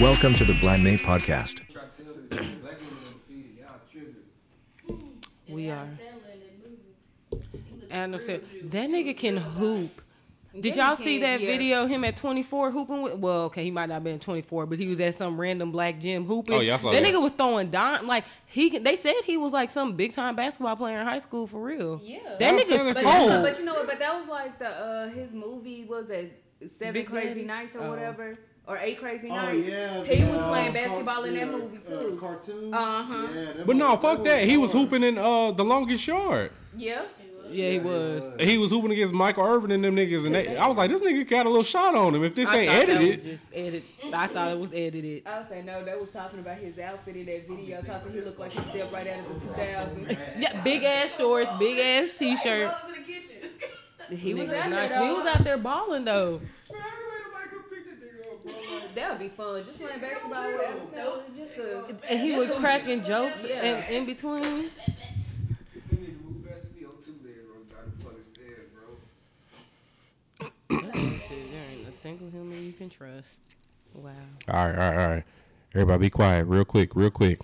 Welcome to the Blind May podcast. We are. And I that nigga can hoop. Did y'all see that video? Him at 24 hooping with? Well, okay, he might not have been 24, but he was at some random black gym hooping. Oh, yeah, I saw that, that. nigga was throwing dime. Like he, they said he was like some big time basketball player in high school for real. Yeah. that I'm nigga's saying that But, cold. but you know what? But that was like the uh his movie was that Seven Big Crazy Daddy? Nights or Oh. whatever or A Crazy Oh yeah, he the, was uh, playing car- basketball in that yeah, movie uh, too. cartoon. Uh-huh. Yeah, But no, fuck that. He was hooping in uh the longest yard. Yeah. yeah, he was. He was hooping against Michael Irvin and them niggas, and they, I was like, this nigga got a little shot on him. If this I ain't thought that was edited, just edited. I thought it was edited. I was saying no, they was talking about his outfit in that video, talking he looked like he stepped right out of the 2000s. Yeah, big ass shorts, big ass t-shirt. He was out there He was out there balling though. That would be fun. Just playing basketball with him. So just a, And he was cracking jokes Yeah. in, in between. Shit, there ain't a single human you can trust. Wow. all right, all right, all right. Everybody, be quiet, real quick, real quick.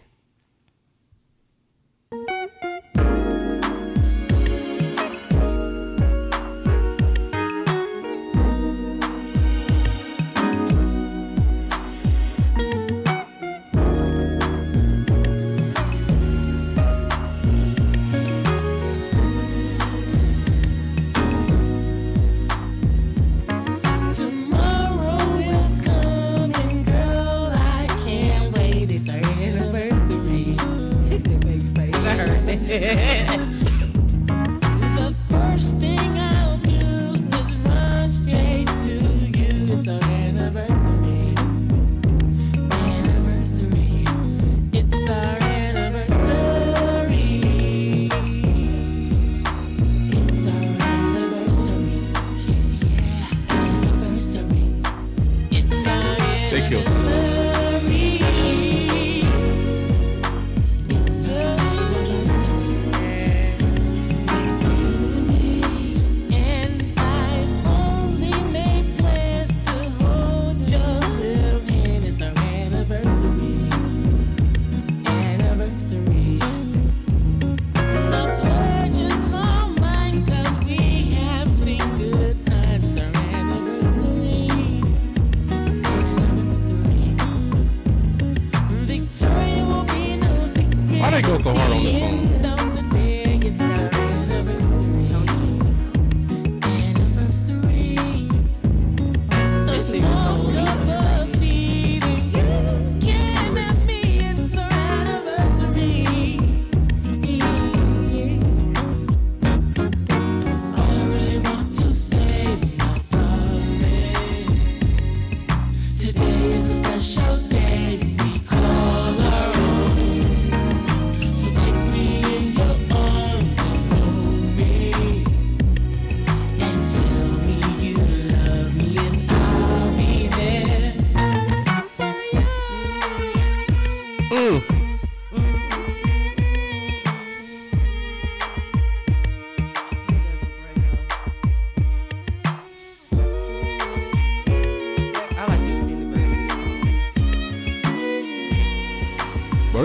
Heard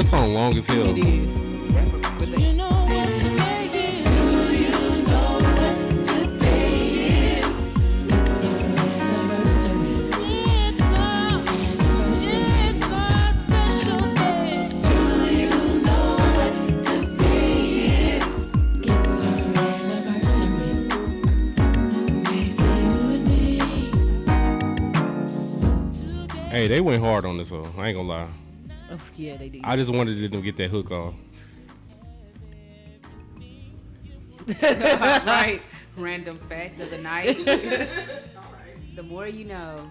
It's our anniversary. With you and me. Hey, they went hard on this song. I ain't gonna lie. Oh, yeah, they did. I just wanted them to get that hook off. right. Random fact of the night. the more you know.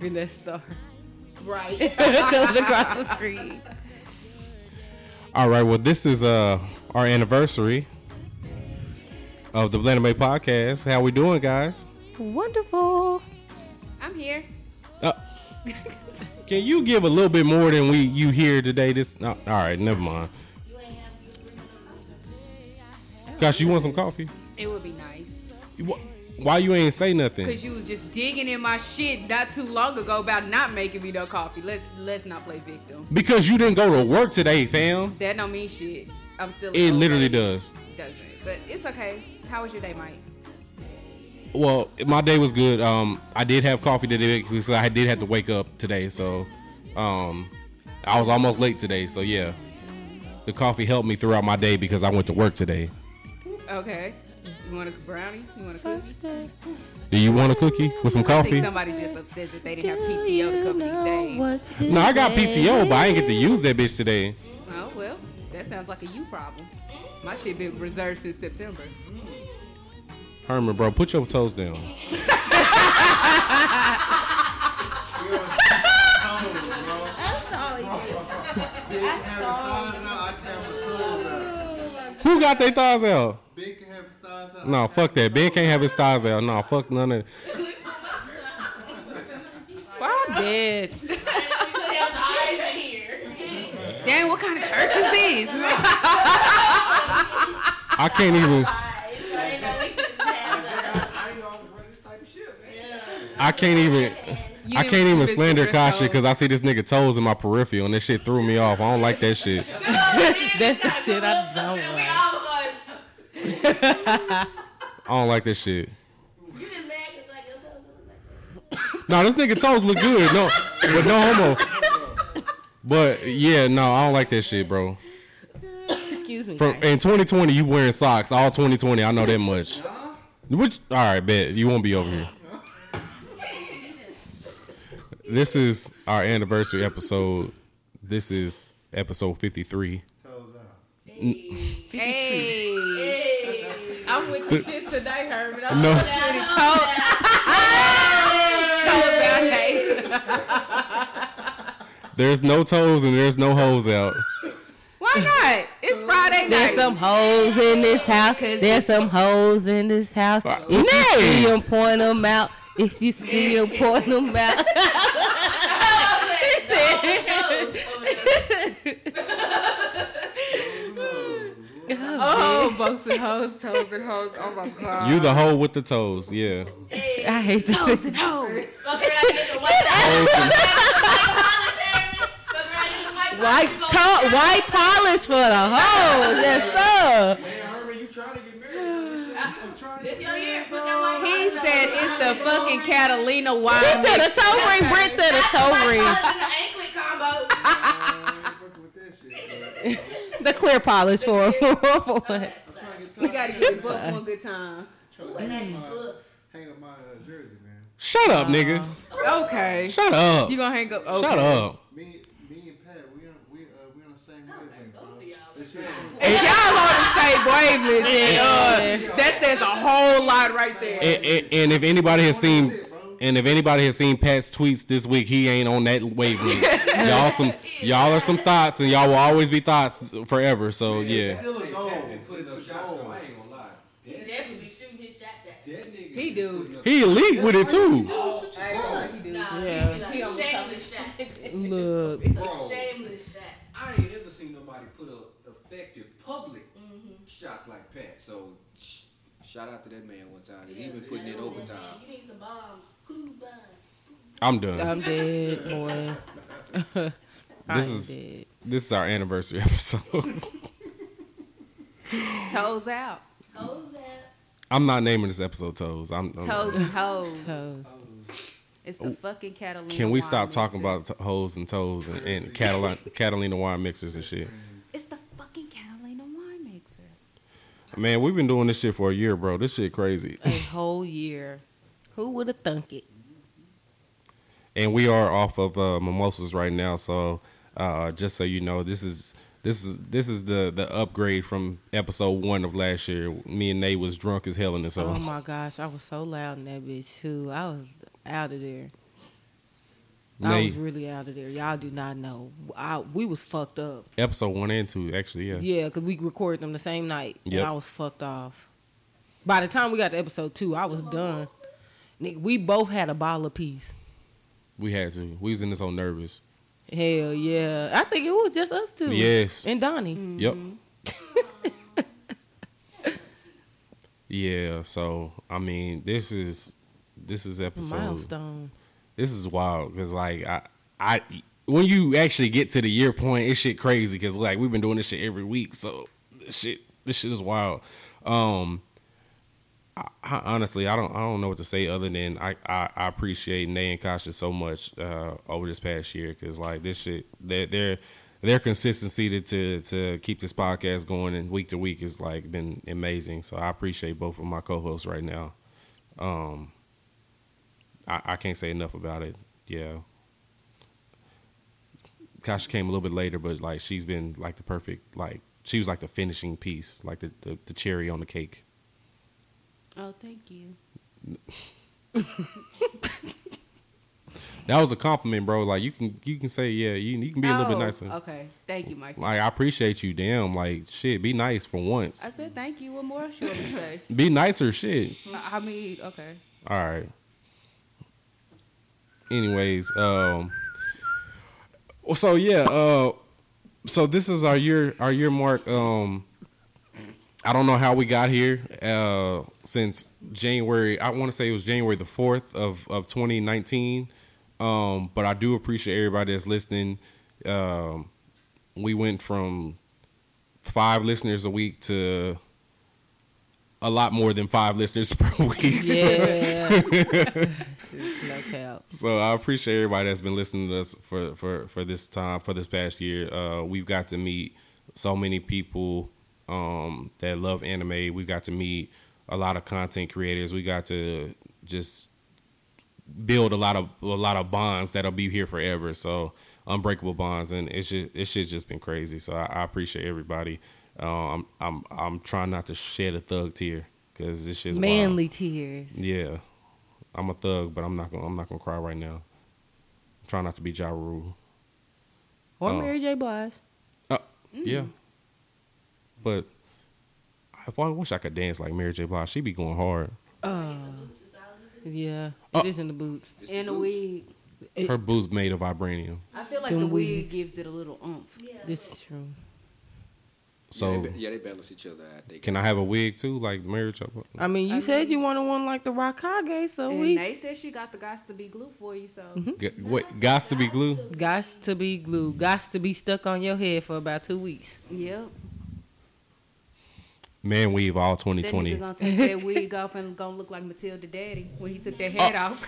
in that star. Right. Coming across the street. All right. Well, this is uh our anniversary of the Blend May podcast. How we doing, guys? Wonderful. I'm here. Uh, can you give a little bit more than we you hear today? This no, all right. Never mind. Gosh, you want some coffee? It would be nice. Why you ain't say nothing? Cause you was just digging in my shit not too long ago about not making me no coffee. Let's let's not play victim. Because you didn't go to work today, fam. That don't mean shit. I'm still. It literally does. Doesn't. But it's okay. How was your day, Mike? Well, my day was good. Um, I did have coffee today because I did have to wake up today, so um, I was almost late today. So yeah, the coffee helped me throughout my day because I went to work today. Okay. You want a brownie? You want a cookie? Do you want a cookie with some I think coffee? somebody's just upset that they didn't have PTO to cover these days. No, I got PTO, but I ain't get to use that bitch today. Oh well, that sounds like a you problem. My shit been reserved since September. Herman, bro, put your toes down. Who got their thighs out? Big can have his thighs out. No, fuck that. Ben can't have his thighs out. No, fuck none of. Well, I'm dead. Dang, what kind of church is this? I can't even. I can't even. You I can't even slander your Kasha because I see this nigga toes in my peripheral and this shit threw me off. I don't like that shit. That's the shit I don't like. I don't like that shit. You didn't mad cause, like, your toes look like No, this nigga toes look good. No, but no homo. But yeah, no, I don't like that shit, bro. Excuse me. From guys. in 2020, you wearing socks all 2020. I know that much. Which all right, bet you won't be over here. This is our anniversary episode. This is episode 53. Toes out. Hey. I'm with the shits today, Herman. I'm No, told about hey. there's no toes and there's no hoes out. Why not? It's Friday night. There's some hoes in this house. There's some hoes in this house. If you Nay. see them, point them out. If you see them, point them out. Oh, both and hoes, toes and hoes. Oh my god. You the hoe with the toes, yeah. I hate toes say and hoes. Hoes and- white to- white polish for the hoes. Yes, sir. He said it's the fucking Catalina wine. He said a toe ring. Brent said a toe ring. fucking with that shit. The clear polish for for it. I'm trying to get We gotta get it booked for a good time. hang up my uh, jersey, man. Shut up, nigga. Okay. Shut up. You gonna hang up? Okay. Shut up. Me, me and Pat, we on we uh we on the same wavelength, bro. That shit. If y'all on the same wavelength, then uh, that says a whole lot right there. And, and, and if anybody has seen, and if anybody has seen Pat's tweets this week, he ain't on that wavelength. y'all some, y'all are some thoughts, and y'all will always be thoughts forever. So yeah, Still a goal. It's a goal. He do. he elite with it too. He do. Yeah. He on Look. I ain't ever seen nobody put a effective public shots like Pat. So sh- shout out to that man one time. He been putting in overtime. I'm done. I'm dead, boy. This I'm is dead. this is our anniversary episode. Toes out. Toes out. I'm not naming this episode toes. I'm. I'm- Toes and hoes. Toes. It's the oh. fucking Catalina. Can we wine stop talking mixer. about t- hoes and toes and, and Catalina, Catalina wine mixers and shit? It's the fucking Catalina wine mixer. Man, we've been doing this shit for a year, bro. This shit crazy. A whole year. Who would have thunk it? and we are off of uh, mimosas right now. So uh, just so you know, this is this is this is the the upgrade from episode one of last year. Me and Nate was drunk as hell in this. Oh hole. my gosh, I was so loud in that bitch too. I was out of there. I was really out of there. Y'all do not know. I, we was fucked up. Episode one and two, actually, yeah. Yeah, because we recorded them the same night. Yep. And I was fucked off. By the time we got to episode two, I was done. Nigga, we both had a bottle apiece. We had to. We was in this whole nervous. Hell yeah. I think it was just us two. Yes. And Donnie. Yep. yeah. So I mean, this is this is episode. Milestone. This is wild because like I I when you actually get to the year point, it's shit crazy because like we've been doing this shit every week. So this shit this shit is wild. Um. I, I, honestly, I don't I don't know what to say other than I, I, I appreciate Nay and Kasha so much uh, over this past year because like this shit their their their consistency to, to to keep this podcast going and week to week has like been amazing. So I appreciate both of my co-hosts right now. Um, I, I can't say enough about it. Yeah, Kasha came a little bit later, but like she's been like the perfect like she was like the finishing piece, like the the, the cherry on the cake. Oh, thank you. That was a compliment, bro. Like you can you can say yeah, you you can be a little bit Oh, nicer. Okay, thank you, Mike. Like I appreciate you, damn. Like shit, be nice for once. I said thank you. What more should I say? Be nicer, shit. I mean, okay. All right. Anyways, um, so yeah, uh, so this is our year, our year mark. Um, I don't know how we got here. Uh, since January, I want to say it was January the fourth of of 2019. Um, but I do appreciate everybody that's listening. Um, we went from five listeners a week to a lot more than five listeners per week. So- Yeah. no so I appreciate everybody that's been listening to us for for for this time for this past year. Uh, we've got to meet so many people um, that love anime. We got to meet a lot of content creators. We got to just build a lot of a lot of bonds that'll be here forever. So unbreakable bonds, and it's just it's just been crazy. So I, I appreciate everybody. Uh, I'm I'm I'm trying not to shed a thug tear because this shit's wild. Manly tears. Yeah, I'm a thug, but I'm not gonna I'm not gonna cry right now. I'm trying not to be Ja Rule. Or Oh. Mary J. Blige. Uh, Yeah, but if I wish I could dance like Mary J. Blige, she be going hard. Uh, yeah, it is in the boots. In the wig. Her boots made of vibranium. I feel like Them the wig gives it a little oomph. This is true. So yeah, they, yeah, they balance each other out. They can I have a wig too, like Mary J. I mean, you I said mean- you wanted one like the Rakage, so And we they said she got the guys to be glue for you, so mm-hmm. G- what gots to be glue? gots to be glued, gots to be stuck on your head for about two weeks. yep. Man weave all That nigga 2020. gonna take that wig off and gonna look like Matilda Daddy when he took that oh. head off.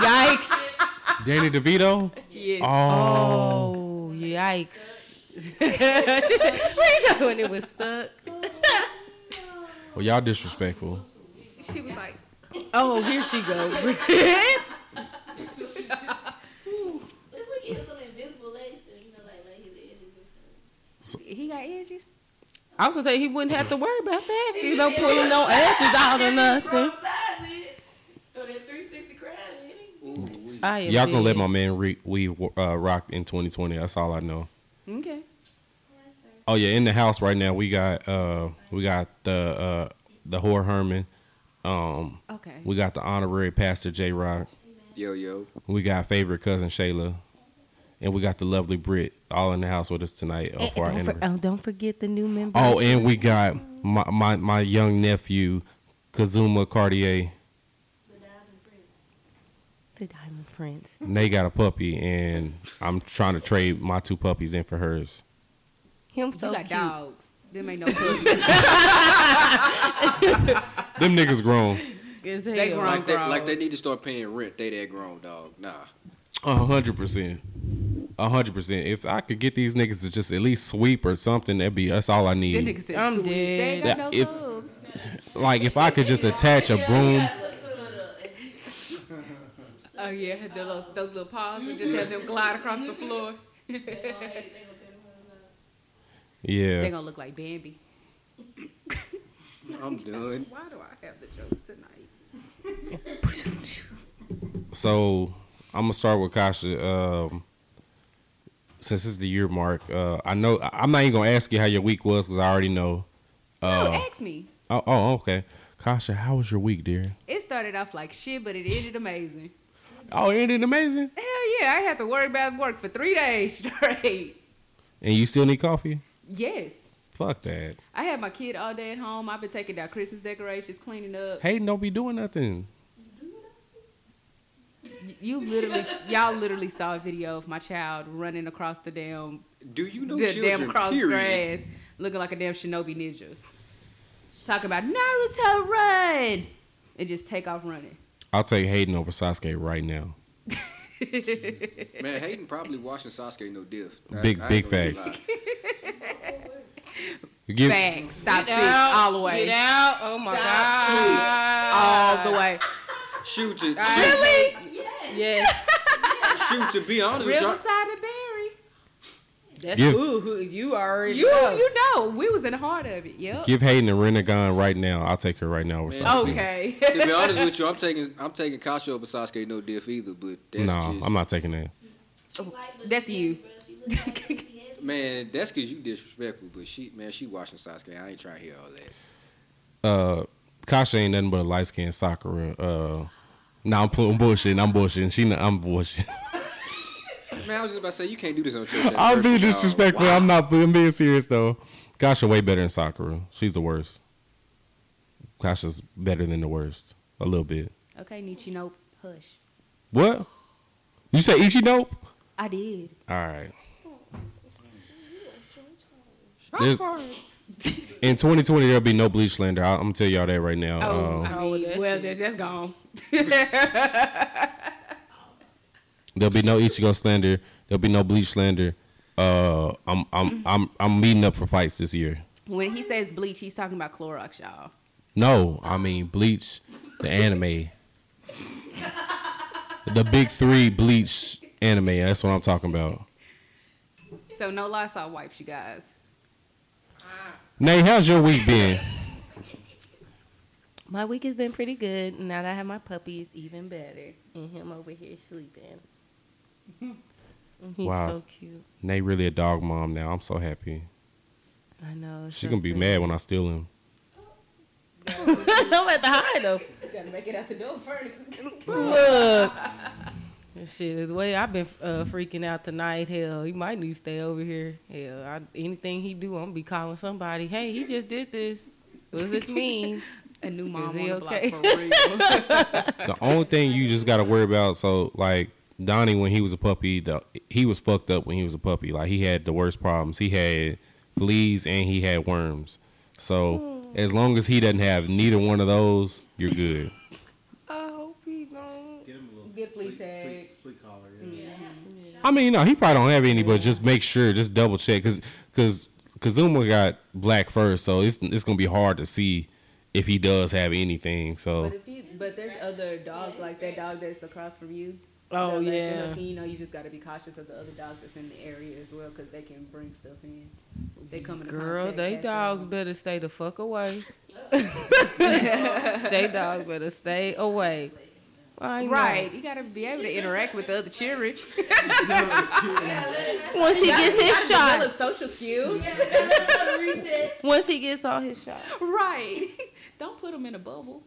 Yikes! Danny DeVito. yes. Oh, Oh, yikes! She said, "What you doing? It was stuck." well, y'all disrespectful. She was like, Oh, here she goes. If we get some invisible legs, you know, like, like his edges. he got edges. I was gonna say he wouldn't have to worry about that. He don't pulling no edges out or nothing. Throw that 360 crown in it. I am Y'all gonna let my man re- weave uh, rock in 2020. That's all I know. Okay. Oh yeah, in the house right now we got uh we got the uh the whore Herman, um Okay. we got the honorary pastor J Rock, yo yo. we got favorite cousin Shayla, and we got the lovely Brit all in the house with us tonight uh, And for our don't, for- oh, don't forget the new member. Oh, and we got my my, my young nephew Kazuma Cartier. the Diamond Prince. They got a puppy, and I'm trying to trade my two puppies in for hers. Him You so got cute. dogs. Them ain't no puppies. Them niggas grown. As They grown. Like they, grown. like they need to start paying rent. They that grown dog. Nah. A hundred percent. A hundred percent. If I could get these niggas to just at least sweep or something, that'd be that's all I That need. nigga said I'm sweet. They ain't got no dead. If- tubs. Like if I could just attach a broom. Oh yeah, the little, those little paws and just have them glide across the floor. They Yeah. gonna look like Bambi. I'm done. Why do I have the jokes tonight? So I'm gonna start with Kasha. Um, since it's the year mark, uh, I know I- I'm not even gonna ask you how your week was because I already know. no, Uh, ask me. oh, oh, okay. Kasha, how was your week, dear? It started off like shit, but it ended amazing. Oh, ain't it amazing? Hell yeah, I had to worry about work for three days straight. And you still need coffee? Yes. Fuck that. I had my kid all day at home. I've been taking down Christmas decorations, cleaning up. Hayden don't be doing nothing. Y- You literally, y'all literally saw a video of my child running across the damn, Do you know the children? damn cross period? grass, looking like a damn shinobi ninja. Talking about Naruto run, and just take off running. I'll take Hayden over Sasuke right now. Man, Hayden probably watching Sasuke no diff. I- Big- I big ain't gonna facts. give Facts. Stop Get six out, all the way. Get out. Oh my Stop god. All the way. Shoot to shoot, Really? Yes. shoot to be honest with y'all. Riverside and Berry. That's Give- ooh, who- you already You know. you know we was in the heart of it. Yep. give Hayden a Rinnegan right now. I'll take her right now over Man. Sasuke. Okay. to be honest with you, I'm taking I'm taking Kasha over Sasuke no diff either. But that's No, just, I'm not taking that. That's you. Man, that's because you disrespectful. But she, man, she watching Sasuke. I ain't trying to hear all that. Uh, Kasha ain't nothing but a light skinned Sakura. Uh, nah, I'm putting bullshit. I'm bullshitting. She, not, I'm bullshit. Man, I was just about to say you can't do this on church. I'm being disrespectful. I'm not. I'm being serious though. Kasha way better than Sakura. She's the worst. Kasha's better than the worst. A little bit. okay, Nietzsche, nope. Hush. What? You say Ichi Nope? I did. All right. There's- in 2020, there'll be no Bleach Lander. I- I'm gonna tell y'all that right now. Oh, Um, I mean, well, that's, that's gone. There'll be no Ichigo slander. There'll be no Bleach slander. Uh, I'm I'm I'm I'm meeting up for fights this year. when he says bleach, he's talking about Clorox, y'all. No, I mean Bleach, the anime, the big three Bleach anime. That's what I'm talking about. So no Lysol wipes, you guys. Nate, how's your week been? My week has been pretty good. Now that I have my puppy, it's even better. And him over here sleeping. And He's Wow. so cute. Nay really a dog mom now. I'm so happy. I know. it's She so gonna be pretty. mad when I steal him. I'm at the hide though. You gotta make it out the door first. Look. Shit, the way I've been uh, freaking out tonight, hell, he might need to stay over here. Hell, I, anything he do, I'm gonna be calling somebody. Hey, he just did this. What does this mean? A new mom he on the okay? block for real. The only thing you just gotta worry about, so like Donnie when he was a puppy, the, he was fucked up when he was a puppy. Like he had the worst problems. He had fleas and he had worms. So hmm. as long as he doesn't have neither one of those, you're good. I hope he don't. Get him a little Get flea flea- tag. flea- flea collar. Yeah. I mean, no, he probably don't have any, but just make sure, just double check, cause cause Kazuma got black fur, so it's it's gonna be hard to see if he does have anything. So But if you, but there's other dogs like that dog that's across from you. Oh, the Alaskan yeah. Husky, you know, you just got to be cautious of the other dogs that's in the area as well because they can bring stuff in. They come in Girl, contact they after- dogs better stay the fuck away. they dogs better stay away. I. Right, you got to be able to interact with the other children. Once he gets his Develop shots. social skills. Once he gets all his shots. Right. Don't put him in a bubble.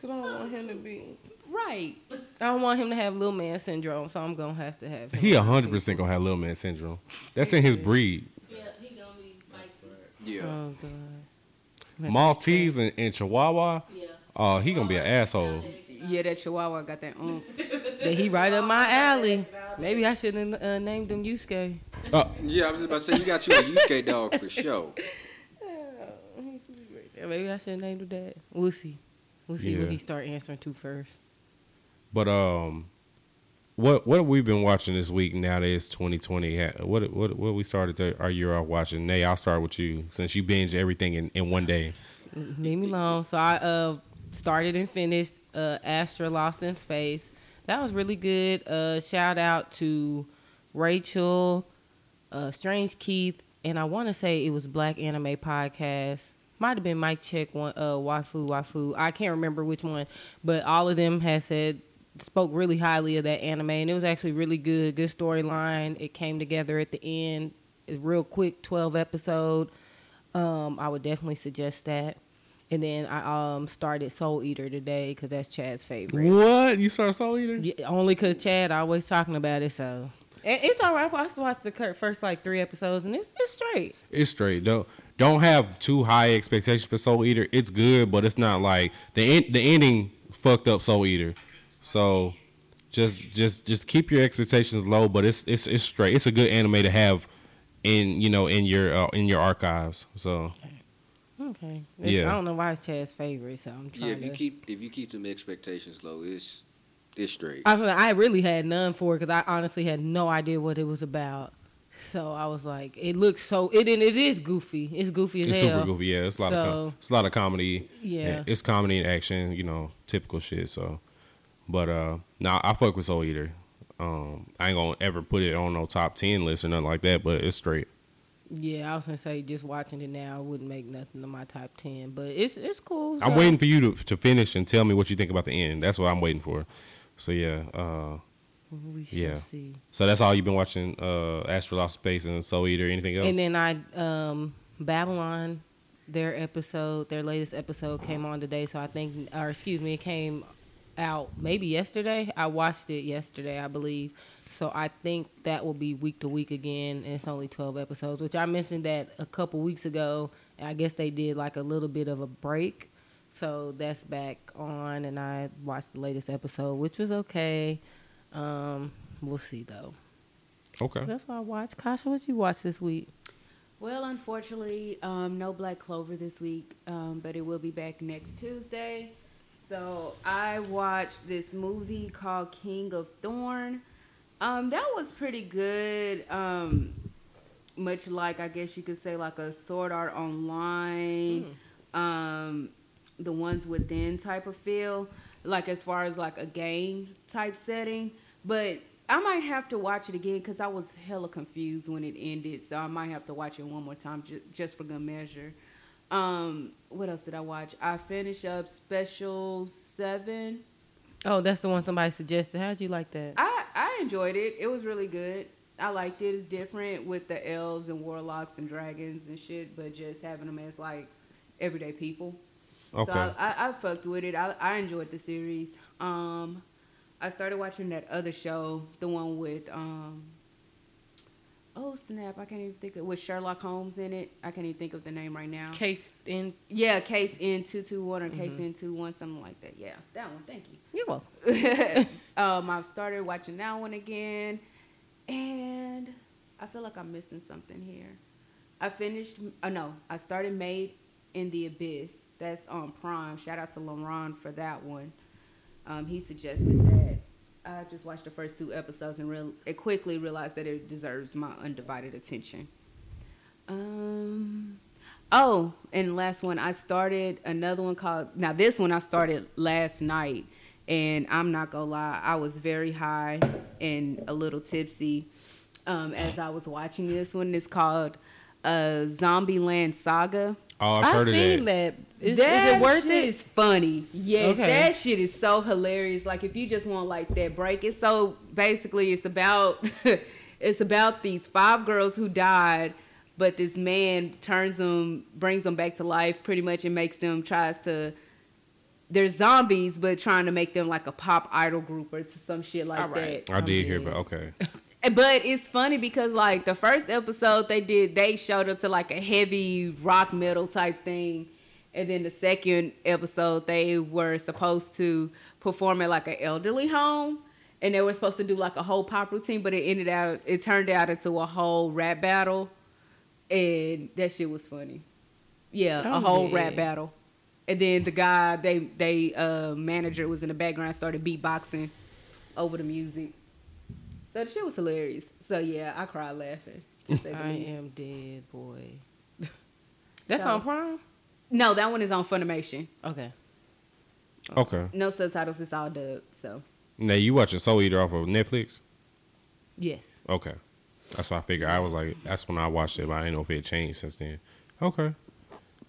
Cause I don't want him to be. Right. I don't want him to have little man syndrome, so I'm gonna have to have him. he hundred percent gonna have little man syndrome. That's in his breed. Yeah, he gonna be fighting. Yeah. Oh god. Maltese and, and Chihuahua. Yeah. Oh, he gonna be an asshole. Yeah, that Chihuahua got that oomph. But he right up my alley. Maybe I should have uh, named him Yusuke. Oh, Yeah, I was about to say you got you a Yusuke dog for sure. Yeah, Maybe I should have named him that. We'll see. We'll see Yeah. what he start answering to first. But um, what what have we been watching this week? Now that it's 2020, what what what we started our year off watching? Nay, I'll start with you since you binge everything in, in one day. Leave me alone. So I uh started and finished uh Astra Lost in Space. That was really good. Uh shout out to Rachel, uh Strange Keith, and I wanna say it was Black Anime Podcast. Might have been Mike Check one uh Wafu Wafu. I can't remember which one, but all of them had said spoke really highly of that anime, and it was actually really good. Good storyline. It came together at the end. It's real quick, twelve episode. Um, I would definitely suggest that. And then I um started Soul Eater today because that's Chad's favorite. What you start Soul Eater? Yeah, only because Chad always talking about it, so and it's all right. I watched watch the first like three episodes, and it's it's straight. It's straight. Don't don't have too high expectations for Soul Eater. It's good, but it's not like the en- the ending fucked up Soul Eater. So just just just keep your expectations low. But it's it's it's straight. It's a good anime to have in you know in your uh, in your archives. So Okay. It's, Yeah. I don't know why it's Chad's favorite, so I'm trying Yeah, if to. you keep if you keep them expectations low, it's it's straight. I, mean, I really had none for it because I honestly had no idea what it was about. So I was like, it looks so. It it is goofy. It's goofy as it's hell. super goofy. Yeah, it's a lot of So- com- it's a lot of comedy. Yeah. it's comedy and action. You know, typical shit. So, but uh, now I fuck with Soul Eater. Um, I ain't gonna ever put it on no top ten list or nothing like that. But it's straight. Yeah, I was gonna say just watching it now wouldn't make nothing of my top ten, but it's it's cool. I'm waiting for you to to finish and tell me what you think about the end. That's what I'm waiting for. So yeah, uh, We shall yeah. see. So that's all you've been watching, uh, Astra Lost Space and Soul Eater. Anything else? And then I um Babylon, their episode, their latest episode came on today. So I think, or excuse me, it came out maybe yesterday. I watched it yesterday, I believe. So I think that will be week to week again, and it's only twelve episodes. Which I mentioned that a couple weeks ago. I guess they did like a little bit of a break. So that's back on, and I watched the latest episode, which was okay. Um, we'll see though. okay. That's what I watched. Kasha, what you watch this week? Well, unfortunately, um, no Black Clover this week, um, but it will be back next Tuesday. So I watched this movie called King of Thorn. Um, that was pretty good. Um, much like I guess you could say like a Sword Art Online, um, the ones within type of feel. Like as far as like a game type setting, but I might have to watch it again because I was hella confused when it ended. So I might have to watch it one more time ju- just for good measure. Um, what else did I watch? I finished up Special Seven. Oh, that's the one somebody suggested. How'd you like that? I I enjoyed it. It was really good. I liked it. It's different with the elves and warlocks and dragons and shit, but just having them as like everyday people. Okay. So I, I, I fucked with it. I, I enjoyed the series. Um, I started watching that other show, the one with um. Oh snap! I can't even think of with Sherlock Holmes in it. I can't even think of the name right now. Case in. Yeah, Case N two two one or Case Mhm. N two one, something like that. Yeah, that one. Thank you. You're welcome. um, I've started watching that one again, and I feel like I'm missing something here. I finished. Oh no, I started Made in the Abyss. That's on Prime. Shout out to Laron for that one. Um, he suggested that. I just watched the first two episodes and real, it quickly realized that it deserves my undivided attention. Um. Oh, and last one, I started another one called. Now this one I started last night, and I'm not gonna lie, I was very high and a little tipsy um, as I was watching this one. It's called uh, Zombieland Saga. Oh, I've heard of seen that. That. Is, is that it worth shit it? is funny. Yes, Okay. that shit is so hilarious. Like if you just want like that break, it's so basically it's about it's about these five girls who died, but this man turns them, brings them back to life, pretty much, and makes them tries to. They're zombies, but trying to make them like a pop idol group or to some shit like All right. that. I did hear, but okay. But it's funny because like the first episode they did, they showed up to like a heavy rock metal type thing, and then the second episode they were supposed to perform at like an elderly home, and they were supposed to do like a whole pop routine, but it ended out it turned out into a whole rap battle, and that shit was funny. Yeah, a whole rap battle, and then the guy they they uh manager was in the background started beatboxing over the music. So the shit was hilarious. So yeah, I cried laughing. I am dead, boy. That's So- on Prime. No, that one is on Funimation. Okay. Okay. No subtitles. It's all dubbed. So Now you watching Soul Eater off of Netflix? Yes. Okay. That's what I figured. I was like, that's when I watched it, but I didn't know if it had changed since then. Okay.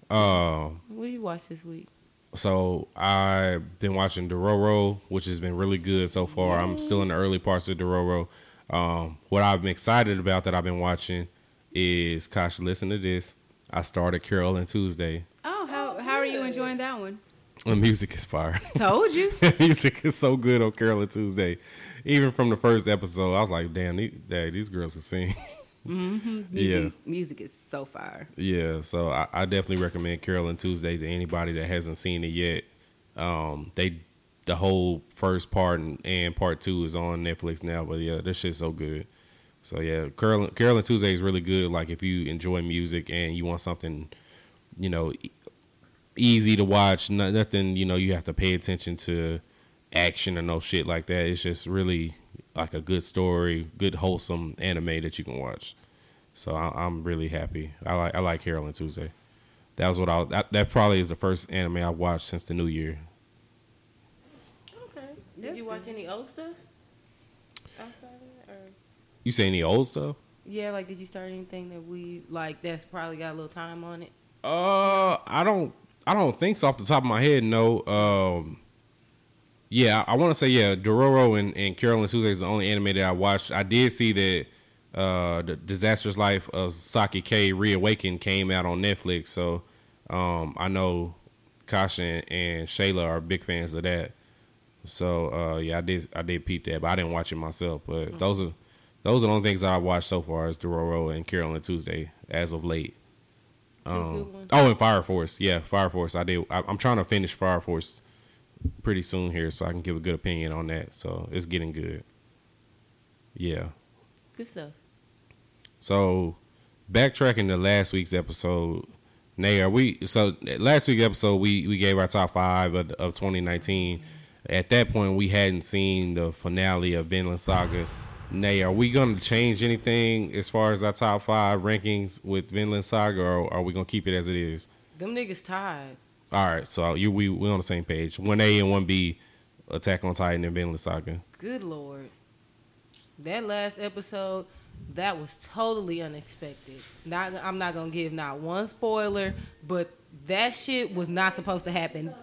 Uh, What you watch this week? so I've been watching Dororo, which has been really good so far. I'm still in the early parts of Dororo. Um, what I've been excited about that I've been watching is, gosh, listen to this. I started Carol and Tuesday. Oh, how how are you enjoying that one? The music is fire. Told you. music is so good on Carol and Tuesday. Even from the first episode, I was like, damn, these, dang, these girls can sing. hmm Yeah. Music, music is so fire. Yeah, so I, I definitely recommend Carol and Tuesday to anybody that hasn't seen it yet. Um, they the whole first part and, and part two is on Netflix now, but yeah, this shit's so good. So yeah, Carol Carol and Tuesday is really good. Like if you enjoy music and you want something, you know, easy to watch, no, nothing you know you have to pay attention to action or no shit like that. It's just really like a good story, good wholesome anime that you can watch. So I, I'm really happy. I like I like Carol and Tuesday. That was what I that, that probably is the first anime I've watched since the new year. Okay. Did you watch any old stuff? Outside of that, or You say any old stuff? yeah, like did you start anything that we like that's probably got a little time on it? Uh, I don't I don't think so off the top of my head. No. Um, yeah, I, want to say yeah, Dororo and, and Carol and Tuesday is the only anime that I watched. I did see that uh, the Disastrous Life of Saiki K Reawakened came out on Netflix. So um, I know Kasha and, and Shayla are big fans of that. So uh, yeah, I did I did peep that, but I didn't watch it myself. But those are those are the only things I watched so far is Dororo and Carol and Tuesday as of late. Oh. Ones. oh, and Fire Force, yeah, Fire Force. I did. I, I'm trying to finish Fire Force pretty soon here, so I can give a good opinion on that. So it's getting good. Yeah. Good stuff. So backtracking to last week's episode, Nay, are we? So last week's episode, we we gave our top five of, of 2019. At that point, we hadn't seen the finale of Vinland Saga. Nay, are we going to change anything as far as our top five rankings with Vinland Saga, or are we going to keep it as it is? Them niggas tied. All right, so you we we on the same page. One A and one B, Attack on Titan and Vinland Saga. Good lord. That last episode, that was totally unexpected. Not I'm not gonna give not one spoiler, but that shit was not supposed to happen.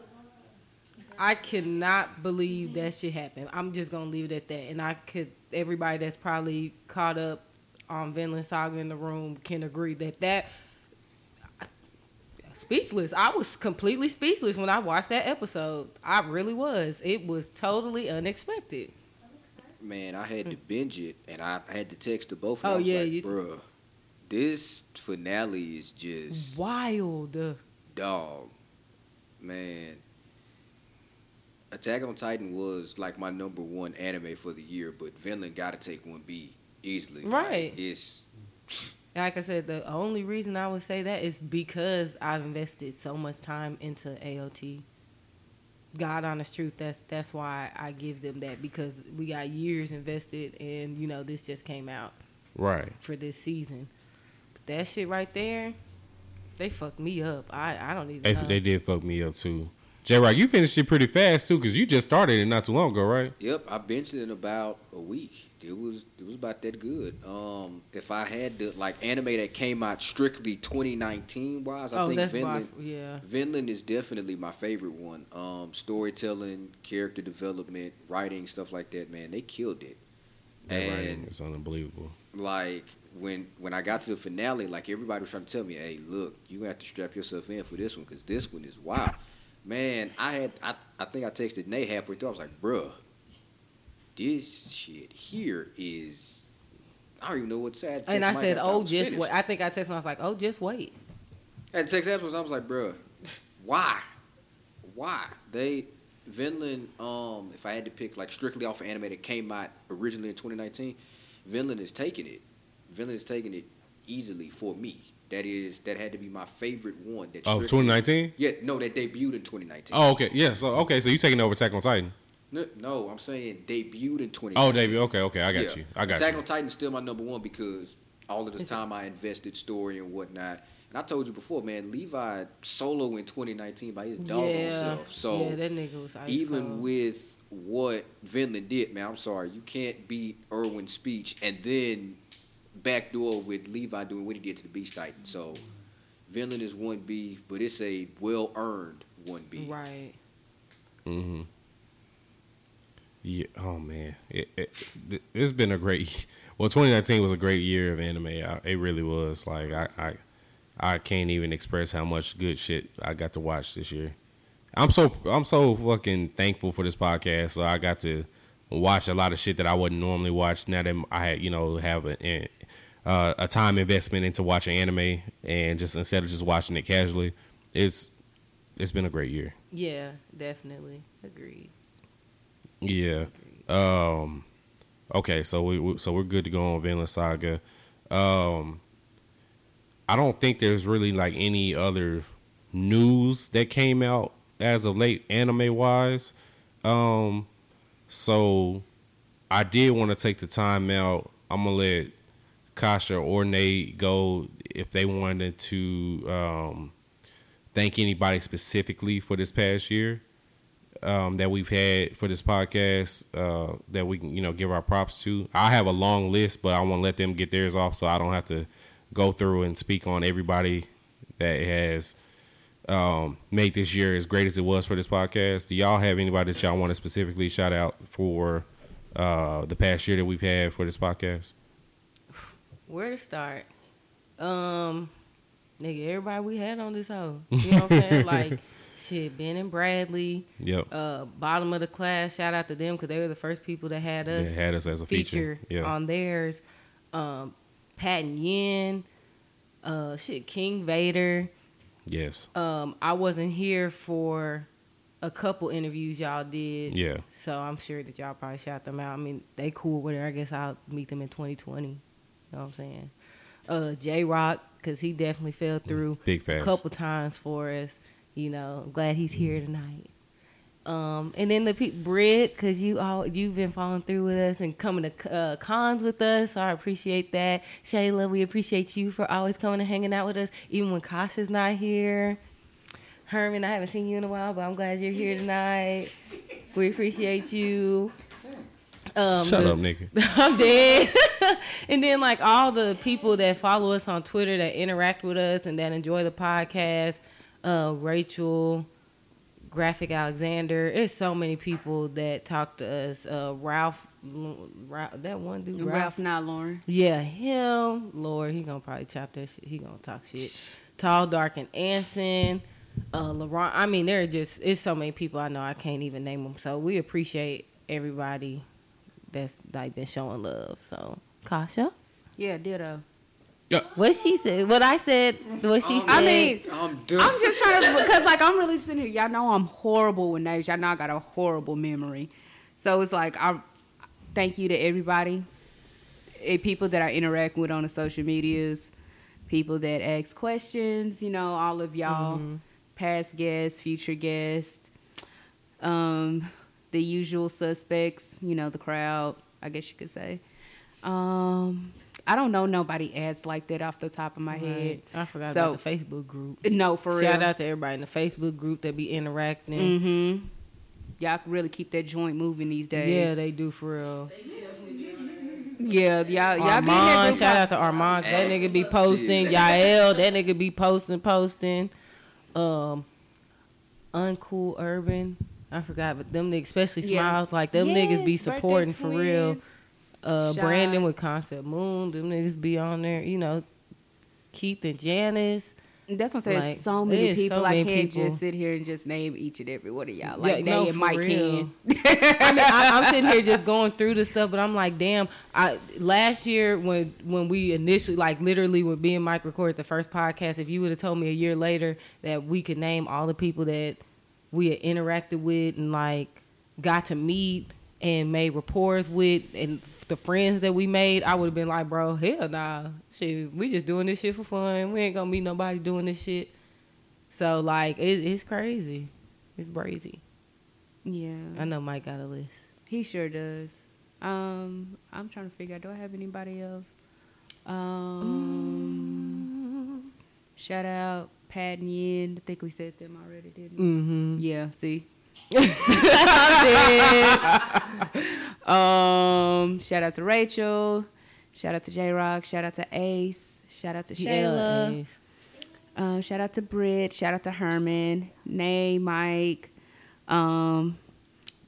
I cannot believe that shit happened. I'm just gonna leave it at that. And I could everybody that's probably caught up on Vinland Saga in the room can agree that that speechless. I was completely speechless when I watched that episode. I really was. It was totally unexpected. Man, I had to binge it, and I had to text to both of them. Oh, yeah, like, you- bruh, this finale is just Wild. dog, man. Attack on Titan was like my number one anime for the year, but Vinland got to take one B easily. Like, Right. it's Like I said, the only reason I would say that is because I've invested so much time into AOT. God honest truth, that's that's why I give them that because we got years invested and you know this just came out Right. for this season. But that shit right there, they fucked me up. I I don't even They, know. they did fuck me up too. J Rock, you finished it pretty fast too, cause you just started it not too long ago, right? Yep, I binged it in about a week. It was it was about that good. Um, if I had to like anime that came out strictly 2019 wise, I oh, think that's why. Yeah. Vinland is definitely my favorite one. Um, storytelling, character development, writing, stuff like that. Man, they killed it. That writing And is unbelievable. like when when I got to the finale, like everybody was trying to tell me, "Hey, look, you have to strap yourself in for this one because this one is wild." Man, I had I, I think I texted Nate halfway through. I was like, "Bruh, this shit here is I don't even know what to say." had to And I said, "Oh, just finished. wait." I think I texted him. I was like, "Oh, just wait." And text afterwards. I was like, "Bruh, why, why they?" Vinland, um, if I had to pick like strictly off of anime that came out originally in 2019, Vinland is taking it. Vinland is taking it easily for me. That is that had to be my favorite one. That Oh, 2019? Yeah, no, that debuted in 2019. Oh, okay. Yeah. So okay, so you taking over Attack on Titan? No, no, I'm saying debuted in 2019. Oh, David. Okay, okay. I got Yeah. you. I got Attack you. on Titan is still my number one because all of the time I invested story and whatnot. And I told you before, man, Levi solo in 2019 by his doggone yeah. self. So yeah, that nigga was ice even cold. with what Vinland did, man, I'm sorry, you can't beat Erwin's speech and then backdoor with Levi doing what he did to the Beast Titan. So Vinland is one B, but it's a well earned one B. be. Right. hmm Yeah. Oh man, It, it, it's been a great. Well, 2019 was a great year of anime. I, it really was. Like I, I, I can't even express how much good shit I got to watch this year. I'm so I'm so fucking thankful for this podcast. So I got to watch a lot of shit that I wouldn't normally watch. Now that I had you know have a uh, a time investment into watching anime and just instead of just watching it casually, it's it's been a great year. Yeah, definitely. Agreed. Yeah. Um. Okay, so we, we so we're good to go on Vinland Saga. Um. I don't think there's really like any other news that came out as of late, anime wise. Um. So, I did want to take the time out. I'm gonna let Kasha or Nate go if they wanted to um, thank anybody specifically for this past year um, that we've had for this podcast uh, that we can, you know, give our props to. I have a long list, but I want to let them get theirs off so I don't have to go through and speak on everybody that has um, made this year as great as it was for this podcast. Do y'all have anybody that y'all want to specifically shout out for uh, the past year that we've had for this podcast? Where to start? Um, nigga, everybody we had on this hoe. You know what I'm saying? Like, shit, Ben and Bradley. Yep. Uh, bottom of the class. Shout out to them because they were the first people that had us. They had us as a feature. Yeah. on theirs. Um, Pat and Yin. Uh, shit, King Vader. Yes. Um, I wasn't here for a couple interviews y'all did. Yeah. So I'm sure that y'all probably shout them out. I mean, they cool with it. I guess I'll meet them in 2020. You know what I'm saying? Uh, J Rock, because he definitely fell through Big a couple times for us. You know, I'm glad he's here tonight. Um, and then the pe- Brit, because you all you've been following through with us and coming to uh, cons with us, so I appreciate that. Shayla, we appreciate you for always coming and hanging out with us, even when Kasha's not here. Herman, I haven't seen you in a while, but I'm glad you're here tonight. We appreciate you. Um, Shut the- up, nigga. I'm dead. and then like all the people that follow us on Twitter that interact with us and that enjoy the podcast, uh, Rachel, Graphic Alexander. It's so many people that talk to us. Uh, Ralph, Ralph, that one dude, Ralph, Ralph. not Lauren. Yeah, him. Lord, he gonna probably chop that shit. He gonna talk shit. Tall, dark, and Anson. Uh, Laurent. I mean, there are just it's so many people I know I can't even name them. So we appreciate everybody that's like been showing love. So Kasha, Yeah, ditto. what she said, what I said, what she said. I mean, I'm. I'm just trying to because like I'm really sitting here. Y'all know I'm horrible with names. Y'all know I got a horrible memory. So it's like I thank you to everybody, eh, people that I interact with on the social medias, people that ask questions. You know, all of y'all, past guests, future guests, um, the usual suspects. You know, the crowd. I guess you could say. Um, I don't know nobody ads like that off the top of my head. I forgot So- about the Facebook group. No, for real. Shout out to everybody in the Facebook group that be interacting. Mm-hmm. Y'all can really keep that joint moving these days. Yeah, they do for real. yeah, y'all, y'all be in Armand, doing shout out to Armand. That nigga be posting. Yael, that nigga be posting, posting. Um, Uncle Urban. I forgot, but them niggas, especially Yeah. smiles, like them niggas be supporting for real. Uh, Shy. Brandon with Concept Moon, them niggas be on there. You know, Keith and Janice. That's what I'm saying. Like, so many is so people. I many can't people. just sit here and just name each and every one of y'all. Like Yeah, they no, and Mike real. can. I mean, I, I'm sitting here just going through the stuff, but I'm like, damn. I last year when when we initially, like, literally, when me and Mike recorded the first podcast, if you would have told me a year later that we could name all the people that we had interacted with and like got to meet and made rapport with and the friends that we made, I would have been like, bro, hell nah, shit, we just doing this shit for fun. We ain't gonna meet nobody doing this shit. So like, it, it's crazy. It's crazy. Yeah, I know Mike got a list. he sure does. Um, I'm trying to figure out. Do I have anybody else? Um, shout out Pat and Yin. I think we said them already, didn't we? Mm-hmm. Yeah. See. I'm Um, shout out to Rachel. Shout out to J Rock. Shout out to Ace. Shout out to Shayla. Uh, shout out to Britt. Shout out to Herman, Nay, Mike, um,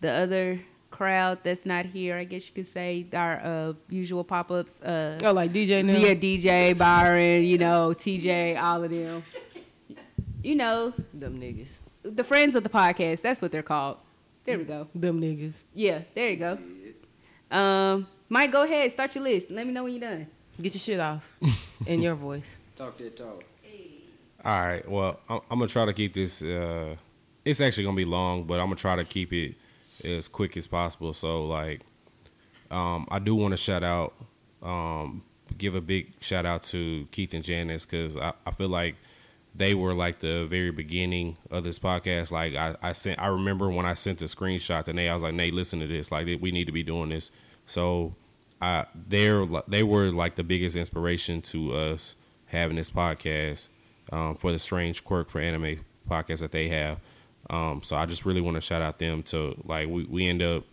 the other crowd that's not here. I guess you could say our uh, usual pop ups. Uh, Oh, like DJ now? yeah, DJ Byron. You know, TJ, all of them. You know, Them niggas. the friends of the podcast. That's what they're called. There we go. Them niggas. Yeah, there you go. Um, Mike, go ahead, start your list. Let me know when you're done. Get your shit off in your voice. Talk that talk. All right. Well, I'm, I'm gonna try to keep this. Uh, it's actually gonna be long, but I'm gonna try to keep it as quick as possible. So, like, um, I do want to shout out, um, give a big shout out to Keith and Janice because I, I feel like they were like the very beginning of this podcast. Like, I, I sent, I remember when I sent the screenshot to Nate, I was like, Nate, listen to this. Like, we need to be doing this. So, I they're they were like the biggest inspiration to us having this podcast um, for the strange quirk for anime podcast that they have. Um, so I just really want to shout out them to like we, we end up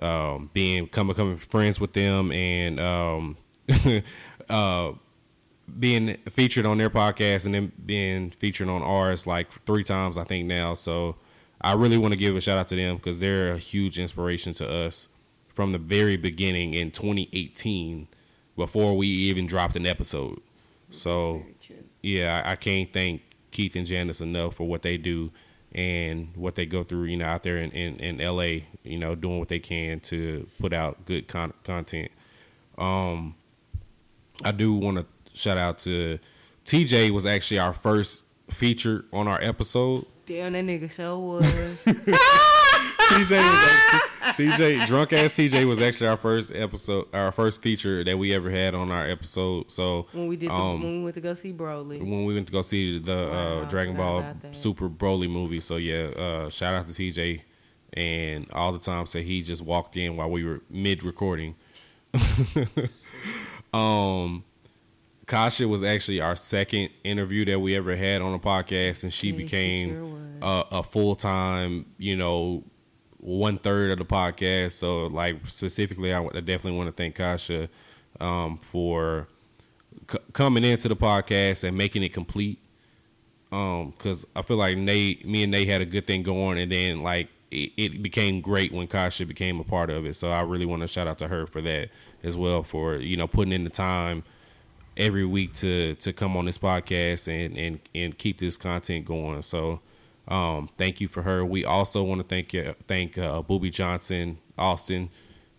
um, being come becoming friends with them and um, uh, being featured on their podcast and then being featured on ours like three times I think now. So I really want to give a shout out to them because they're a huge inspiration to us from the very beginning in 2018 before we even dropped an episode. So yeah, I, I can't thank Keith and Janice enough for what they do and what they go through, you know, out there in, in, in LA, you know, doing what they can to put out good con- content. Um, I do want to shout out to TJ was actually our first feature on our episode. Damn, that nigga so was. TJ was actually, TJ drunk ass TJ was actually our first episode, our first feature that we ever had on our episode. So when we did, the, um, when we went to go see Broly. when we went to go see the Wow, uh, Dragon Ball. Super Broly movie. So yeah, uh, shout out to TJ and all the times that he just walked in while we were mid recording. um, Kasha was actually our second interview that we ever had on a podcast, and she Yeah, she became sure a, a full time, you know, one third of the podcast. So, like specifically, I w- I definitely want to thank Kasha um, for c- coming into the podcast and making it complete. Um, because I feel like Nate, me and Nate had a good thing going, and then like it, it became great when Kasha became a part of it. So I really want to shout out to her for that as well, for you know putting in the time every week to to come on this podcast and and and keep this content going. So um, thank you for her. We also want to thank you, thank uh, Booby Johnson Austin.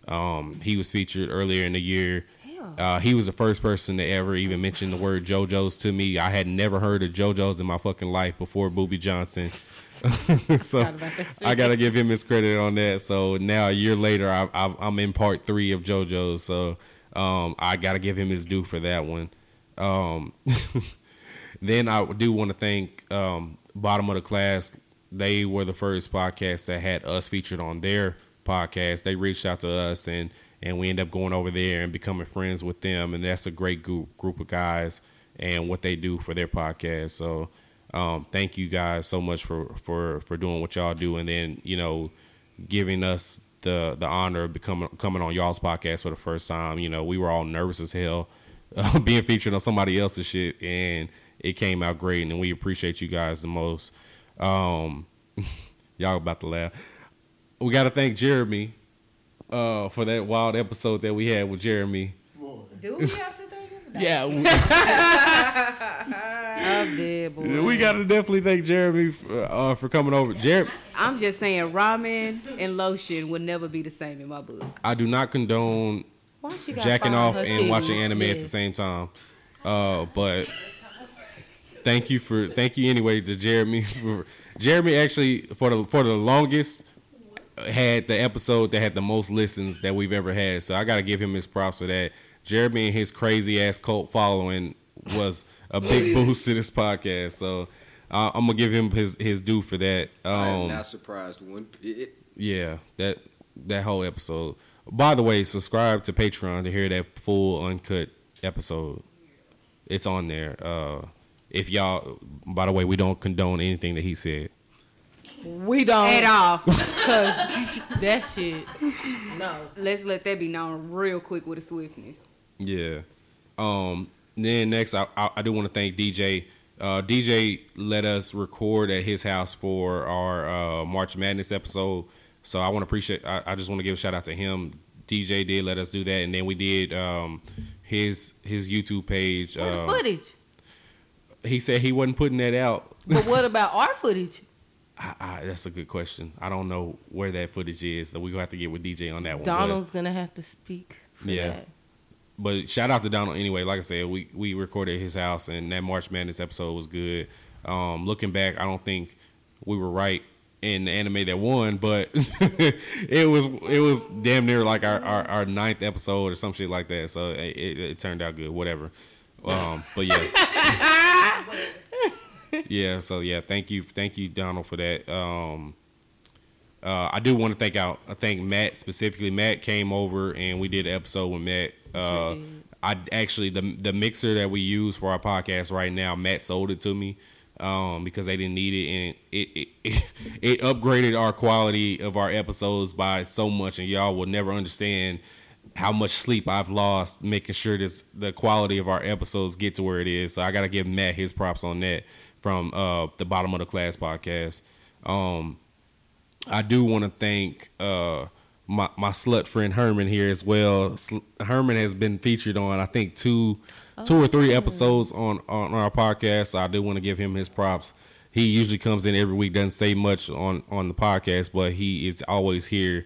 Um, he was featured earlier in the year. Uh, he was the first person to ever even mention the word JoJo's to me. I had never heard of JoJo's in my fucking life before Booby Johnson. so Forgot about that shit. I gotta give him his credit on that. So now a year later, I, I, I'm in part three of JoJo's. So um, I gotta give him his due for that one. Um, then I do want to thank um, Bottom of the Class. They were the first podcast that had us featured on their podcast. They reached out to us and and we end up going over there and becoming friends with them. And that's a great group group of guys and what they do for their podcast. So um, thank you guys so much for for for doing what y'all do and then you know giving us the the honor of becoming coming on y'all's podcast for the first time. You know, we were all nervous as hell uh, being featured on somebody else's shit, and it came out great, and we appreciate you guys the most. Um, y'all about to laugh. We got to thank Jeremy uh, for that wild episode that we had with Jeremy. Do we have to thank him? Yeah, we, I'm dead, boy. we got to definitely thank Jeremy for, uh, for coming over. Jeremy, I'm just saying, ramen and lotion would never be the same in my book. I do not condone Why she got jacking off on her and watching titties? anime at the same time. Uh, but thank you for thank you anyway to Jeremy. For, Jeremy actually for the for the longest had the episode that had the most listens that we've ever had. So I got to give him his props for that. Jeremy and his crazy ass cult following was a big boost to this podcast. So uh, I'm gonna give him his his due for that. I am Um, not surprised one bit. yeah, that that whole episode. By the way, subscribe to Patreon to hear that full uncut episode. It's on there. Uh, if y'all, by the way, we don't condone anything that he said. We don't At all. Cause that shit. No. Let's let that be known real quick with a swiftness. Yeah. Um. Then next, I I, I do want to thank DJ uh, DJ let us record at his house for our uh, March Madness episode. So I want to appreciate. I, I just want to give a shout out to him. DJ did let us do that, and then we did um, his his YouTube page. Uh, footage? he said he wasn't putting that out. But what about our footage? I, I, that's a good question. I don't know where that footage is, so we're gonna have to get with DJ on that one. Donald's gonna have to speak. For Yeah. That. But shout out to Donald anyway. Like I said, we we recorded his house, and that March Madness episode was good. Um, looking back, I don't think we were right in the anime that won, but it was it was damn near like our, our, our ninth episode or some shit like that. So it, it, it turned out good. Whatever. Um, but yeah, yeah. So yeah, thank you, thank you, Donald, for that. Um, uh, I do want to thank out. I thank Matt specifically. Matt came over and we did an episode with Matt. Uh, I actually the the mixer that we use for our podcast right now. Matt sold it to me um, because they didn't need it, and it it, it it upgraded our quality of our episodes by so much, and y'all will never understand how much sleep I've lost making sure this the quality of our episodes get to where it is. So I got to give Matt his props on that from uh, the bottom of the class podcast. Um, I do want to thank uh, my my slut friend Herman here as well. Sl- Herman has been featured on I think two two or three episodes on on our podcast. So I do want to give him his props. He usually comes in every week, doesn't say much on on the podcast, but he is always here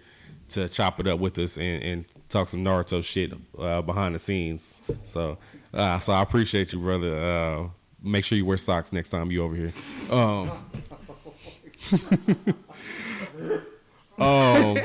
to chop it up with us and, and talk some Naruto shit uh, behind the scenes. So uh, so I appreciate you, brother. Uh, make sure you wear socks next time you over here. Um, um,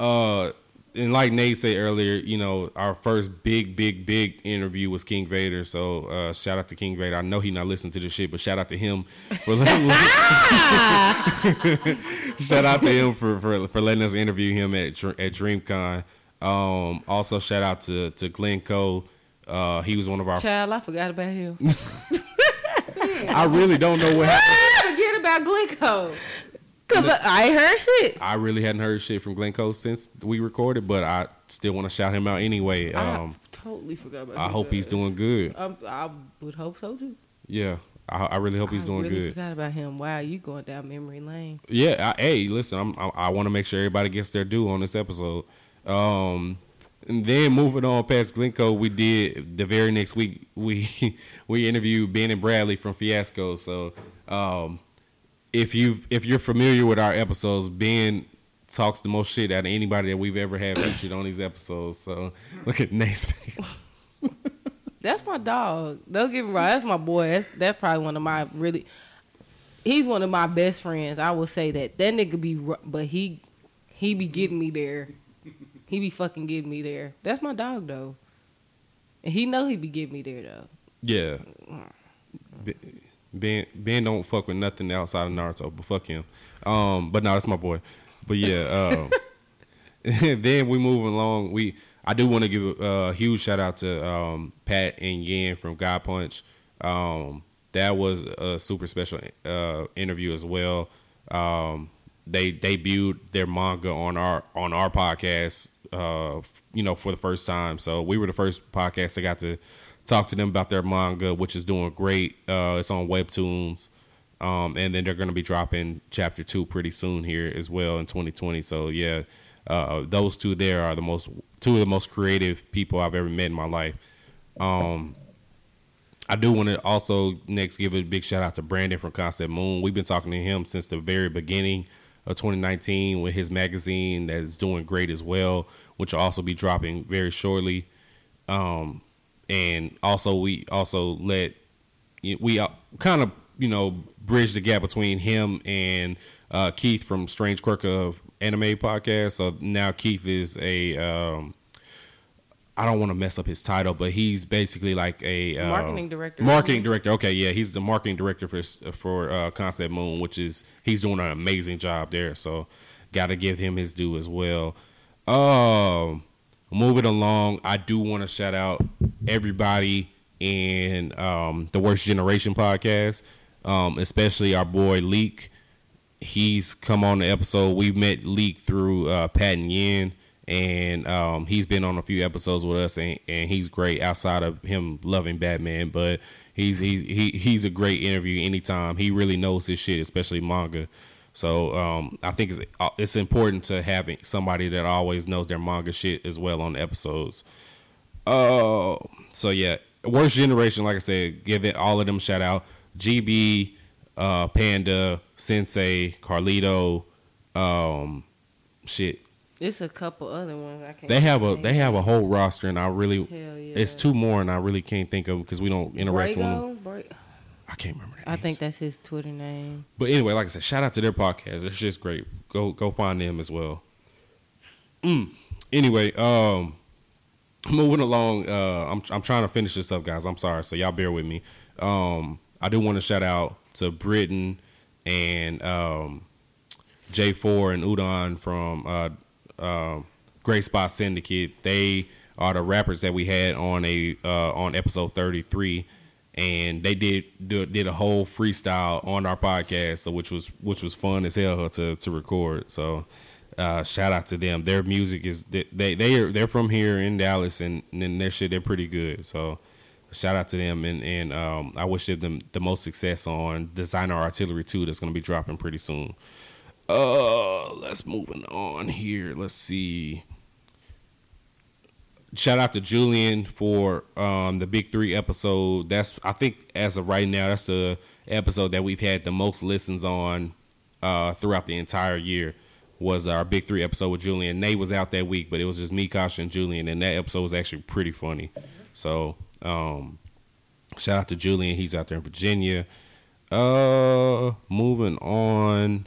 uh, and like Nate said earlier, you know, our first big, big, big interview was King Vader. So uh, shout out to King Vader. I know he not listening to this shit, but shout out to him for letting, shout out to him for, for for letting us interview him at at DreamCon. Um, also shout out to to Glenn Cole. Uh, he was one of our. Child, I forgot about him. I really don't know what happened. Forget about Glencoe. Cause I, I heard shit. I really hadn't heard shit from Glencoe since we recorded, but I still want to shout him out anyway. Um, I totally forgot about. I hope he's doing good. Um, I would hope so too. Yeah, I, I really hope he's I doing really good. Forgot about him. Wow, you going down memory lane? Yeah, I, hey, listen, I'm, I, I want to make sure everybody gets their due on this episode. Um, and then moving on past Glencoe, we did the very next week we we interviewed Ben and Bradley from Fiasco. So, um, if you if you're familiar with our episodes, Ben talks the most shit out of anybody that we've ever had featured on these episodes. So look at Nate's face. That's my dog. Don't get me wrong. That's my boy. That's that's probably one of my really. He's one of my best friends. I will say that that nigga be, but he he be getting me there. He be fucking getting me there. That's my dog though, and he know he be getting me there though. Yeah. Ben- Ben don't fuck with nothing outside of Naruto, but fuck him. Um, but no, that's my boy. But yeah, um, then we move along. We I do want to give a huge shout out to um, Pat and Yan from God Punch. Um, that was a super special uh, interview as well. Um, they debuted their manga on our on our podcast, uh, you know, for the first time. So we were the first podcast that got to talk to them about their manga, which is doing great. Uh, it's on Webtoons, um, and then they're going to be dropping chapter two pretty soon here as well in 2020. So yeah, uh, those two there are the most two of the most creative people I've ever met in my life. Um, I do want to also next give a big shout out to Brandon from Concept Moon. We've been talking to him since the very beginning of 2019 with his magazine that is doing great as well, which will also be dropping very shortly. Um, and also we also let we uh, kind of you know bridge the gap between him and uh, Keith from Strange Quirk of Anime Podcast. So now Keith is a um, I don't want to mess up his title, but he's basically like a uh, Marketing director. Marketing director. Okay, yeah, he's the marketing director for for uh, Concept Moon, which is he's doing an amazing job there. So, got to give him his due as well. Um, moving along, I do want to shout out everybody in um, the Worst Generation podcast, um, especially our boy Leak. He's come on the episode. We met Leak through uh, Pat and Yin, and um, he's been on a few episodes with us, and, and he's great outside of him loving Batman. But he's he's he, he's a great interview anytime. He really knows his shit, especially manga. So um, I think it's it's important to have somebody that always knows their manga shit as well on the episodes. Oh, so yeah, worst generation. Like I said, give it all of them shout out. GB, uh, Panda, Sensei, Carlito, um, shit. It's a couple other ones I can't. They have a they have a whole roster, and I really yeah. it's two more, and I really can't think of because we don't interact with them. Bra- I can't remember that. I think that's his Twitter name. But anyway, like I said, shout out to their podcast. It's just great. Go go find them as well. Mm. Anyway, um, moving along. Uh, I'm I'm trying to finish this up, guys. I'm sorry, so y'all bear with me. Um, I do want to shout out to Britain and um, J4 and Udon from uh, uh, Great Spot Syndicate. They are the rappers that we had on a uh, on episode 33 and they did do, did a whole freestyle on our podcast, so which was which was fun as hell to to record. So uh, shout out to them. Their music is they they are they're from here in Dallas, and, and their shit they're pretty good. So shout out to them, and and um, I wish them the most success on Designer Artillery two that's going to be dropping pretty soon. Uh, let's moving on here. Let's see shout out to Julian for um, the Big Three episode. That's I think as of right now, that's the episode that we've had the most listens on uh, throughout the entire year. Was our Big Three episode with Julian? Nate was out that week, but it was just me, Kasha, and Julian, and that episode was actually pretty funny. So um, shout out to Julian. He's out there in Virginia. Uh, moving on.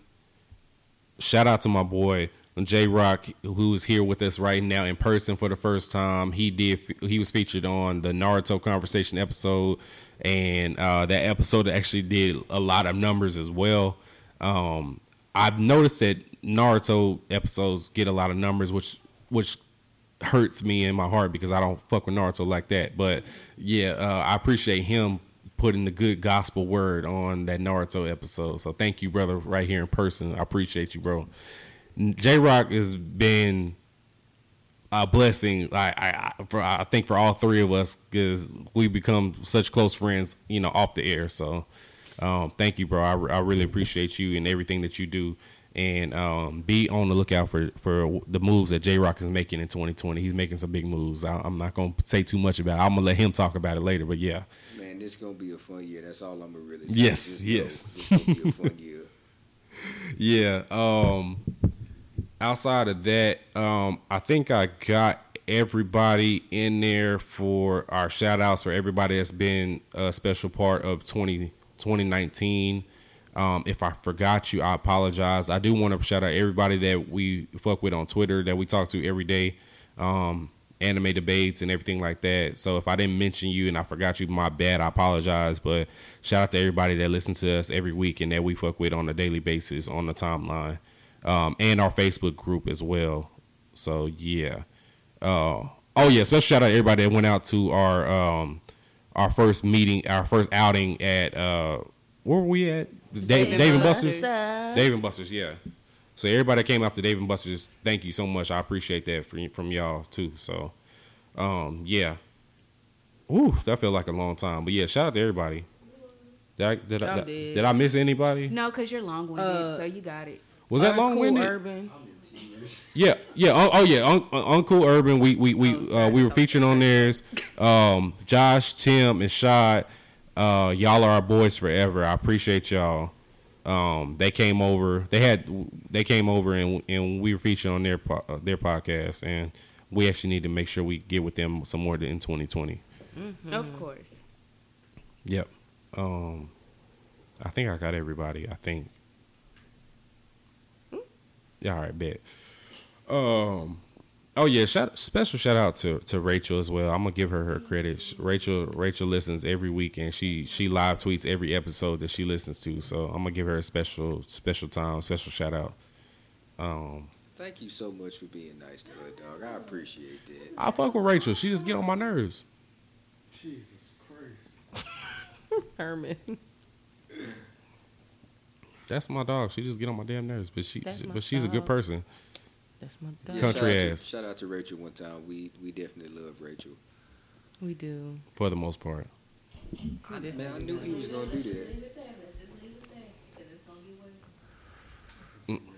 Shout out to my boy J Rock, who is here with us right now in person for the first time. He did. He was featured on the Naruto conversation episode, and uh, that episode actually did a lot of numbers as well. Um, I've noticed that Naruto episodes get a lot of numbers, which which hurts me in my heart because I don't fuck with Naruto like that. But yeah, uh, I appreciate him putting the good gospel word on that Naruto episode. So thank you, brother, right here in person. I appreciate you, bro. J Rock has been a blessing. I, I, for I think for all three of us because we become such close friends, you know, off the air. So, um, thank you, bro. I, I really appreciate you and everything that you do. And um, be on the lookout for for the moves that J Rock is making in 2020. He's making some big moves. I, I'm not gonna say too much about. it. I'm gonna let him talk about it later. But yeah, Man, this is gonna be a fun year. That's all I'm gonna really say. Yes, Just yes. It's gonna be a fun year. Yeah. Um outside of that, um I think I got everybody in there for our shout outs for everybody that's been a special part of 20, 2019. Um, if I forgot you, I apologize. I do want to shout out everybody that we fuck with on Twitter that we talk to every day, um, anime debates and everything like that. So if I didn't mention you and I forgot you, my bad. I apologize. But shout out to everybody that listens to us every week and that we fuck with on a daily basis on the timeline, um, and our Facebook group as well. So yeah. Uh, oh yeah, special shout out to everybody that went out to our um, our first meeting, our first outing at uh, where were we at? Dave, Dave Dave and and Buster's. Buster's. Dave and Buster's, yeah. So everybody that came out to Dave and Buster's, thank you so much. I appreciate that from from y'all too. So, um, yeah. Ooh, that felt like a long time, but yeah, shout out to everybody. Did I did I, I did, did. did I miss anybody? No, because you're long winded, Uh, so you got it. Was that long winded? Urban. Yeah, yeah. Oh, oh yeah. Un- Un- Uncle Urban. We we we Oh, uh, we were featuring on theirs. Um, Josh, Tim, and Shad. Uh, y'all are our boys forever. I appreciate y'all. Um, they came over. They had they came over and and we were featured on their po- uh, their podcast. And we actually need to make sure we get with them some more in 2020. Of course. Yep. Um, I think I got everybody. I think. Yeah. All right. Bet. Um. Oh yeah. Shout special shout out to to Rachel as well. I'm gonna give her her credit. Rachel Rachel listens every week and she she live tweets every episode that she listens to. So I'm gonna give her a special special time special shout out. Um. Thank you so much for being nice to her, dog. I appreciate that. I fuck with Rachel. She just get on my nerves. Jesus Christ. Herman. That's my dog. She just get on my damn nerves, but she That's my but she's a good person. That's my Yeah. Country shout out to- ass. shout out to Rachel one time. We we definitely love Rachel. We do. for the most part. I, man, I knew he was gonna do that. Leave it there. Let's just leave it there. Because it's going to get worse.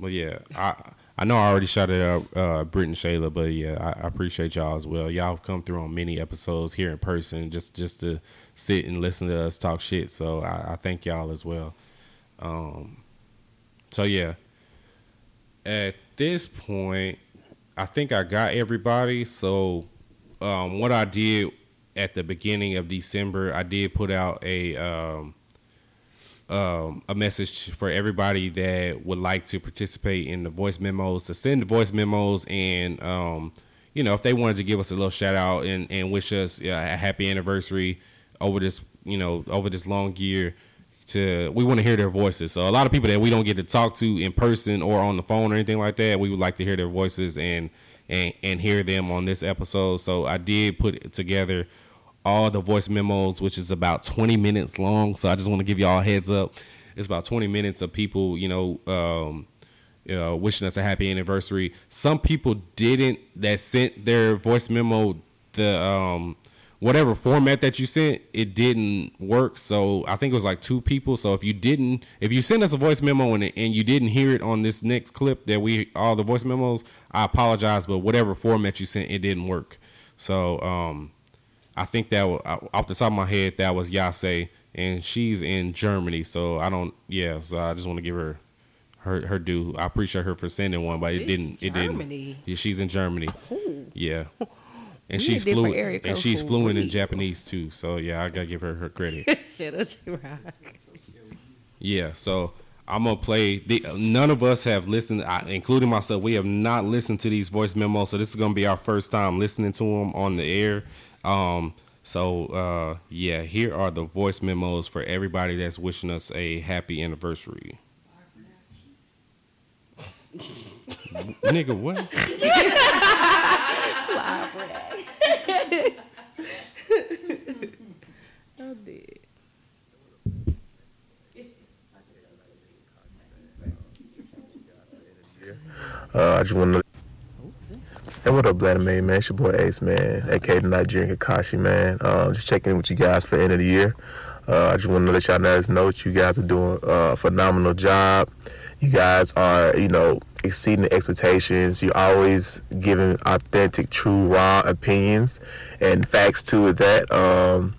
But yeah, I I know I already shouted out uh, Brit and Shayla, but yeah, I, I appreciate y'all as well. Y'all have come through on many episodes here in person, just just to sit and listen to us talk shit. So I, I thank y'all as well. Um, so yeah, at this point, I think I got everybody. So um, what I did at the beginning of December, I did put out a um, um, a message for everybody that would like to participate in the voice memos to send the voice memos and um, you know if they wanted to give us a little shout out and, and wish us a happy anniversary over this you know over this long year to we want to hear their voices so a lot of people that we don't get to talk to in person or on the phone or anything like that we would like to hear their voices and and and hear them on this episode so i did put together all the voice memos, which is about 20 minutes long. So I just want to give y'all heads up. It's about 20 minutes of people, you know, um, you know, wishing us a happy anniversary. Some people didn't that sent their voice memo the um, whatever format that you sent, it didn't work. So I think it was like two people. So if you didn't, if you send us a voice memo and and you didn't hear it on this next clip that we all the voice memos, I apologize. But whatever format you sent, it didn't work. So um, I think that wa- off the top of my head, that was Yase, and she's in Germany. So I don't, yeah. So I just want to give her her her due. I appreciate her for sending one, but it It's didn't. It Germany. didn't. Yeah, she's in Germany. Yeah, and We she's fluent. And she's fluent in. Japanese too. So yeah, I gotta give her her credit. Shut up, J-Rock. Yeah, so I'm gonna play. The, none of us have listened, I, including myself. We have not listened to these voice memos, so this is gonna be our first time listening to them on the air. Um, so uh, yeah, here are the voice memos for everybody that's wishing us a happy anniversary. Nigga, what? I. Uh, I just want to. Hey, what up, Black Man? It's your boy Ace, man, aka the Nigerian Kakashi, man. Um, just checking in with you guys for the end of the year. Uh, I just want to let y'all guys know that you guys are doing uh, a phenomenal job. You guys are, you know, exceeding the expectations. You're always giving authentic, true, raw opinions and facts to it. That um,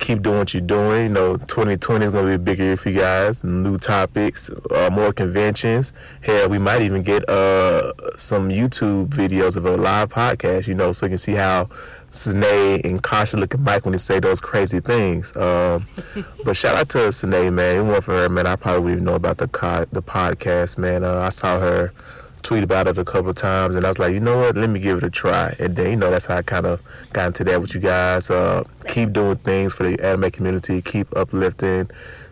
keep doing what you're doing. You know, 2020 is going to be a big year for you guys. New topics, uh, more conventions. Hell, we might even get uh, some YouTube videos of a live podcast, you know, so you can see how Sine and Kasha look at Mike when they say those crazy things. Um, but shout out to Sine, man. It wasn't for her, man. I probably wouldn't even know about the, co- the podcast, man. Uh, I saw her tweet about it a couple times, and I was like, you know what? Let me give it a try. And then, you know, that's how I kind of got into that with you guys. Uh, keep doing things for the anime community. Keep uplifting.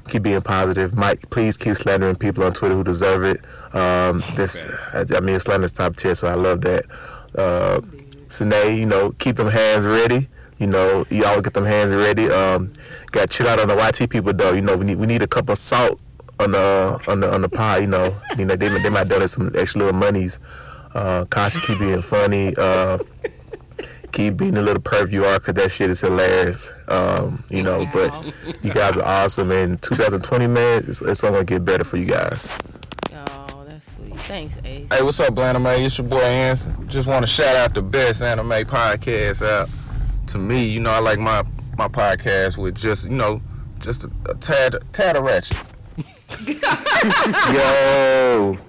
Keep being positive. Mike, please keep slandering people on Twitter who deserve it. Um, this, I, I mean, slander's top tier, so I love that. Uh, Sine, you know, keep them hands ready. You know, y'all get them hands ready. Um, got chill out on the YT people though. You know, we need we need a cup of salt on the on the on the pie. You know, you know they they might donate some extra little monies. Uh, Kasha keep being funny. Uh, keep being a little perv you are, cause that shit is hilarious. Um, you know, but you guys are awesome. And 2020, man, it's, it's only gonna get better for you guys. That's sweet. Thanks, Ace. Hey, what's up, Anime? It's your boy Anson. Just want to shout out the best anime podcast out to me. You know, I like my my podcast with just you know just a, a tad tad of ratchet. Yo,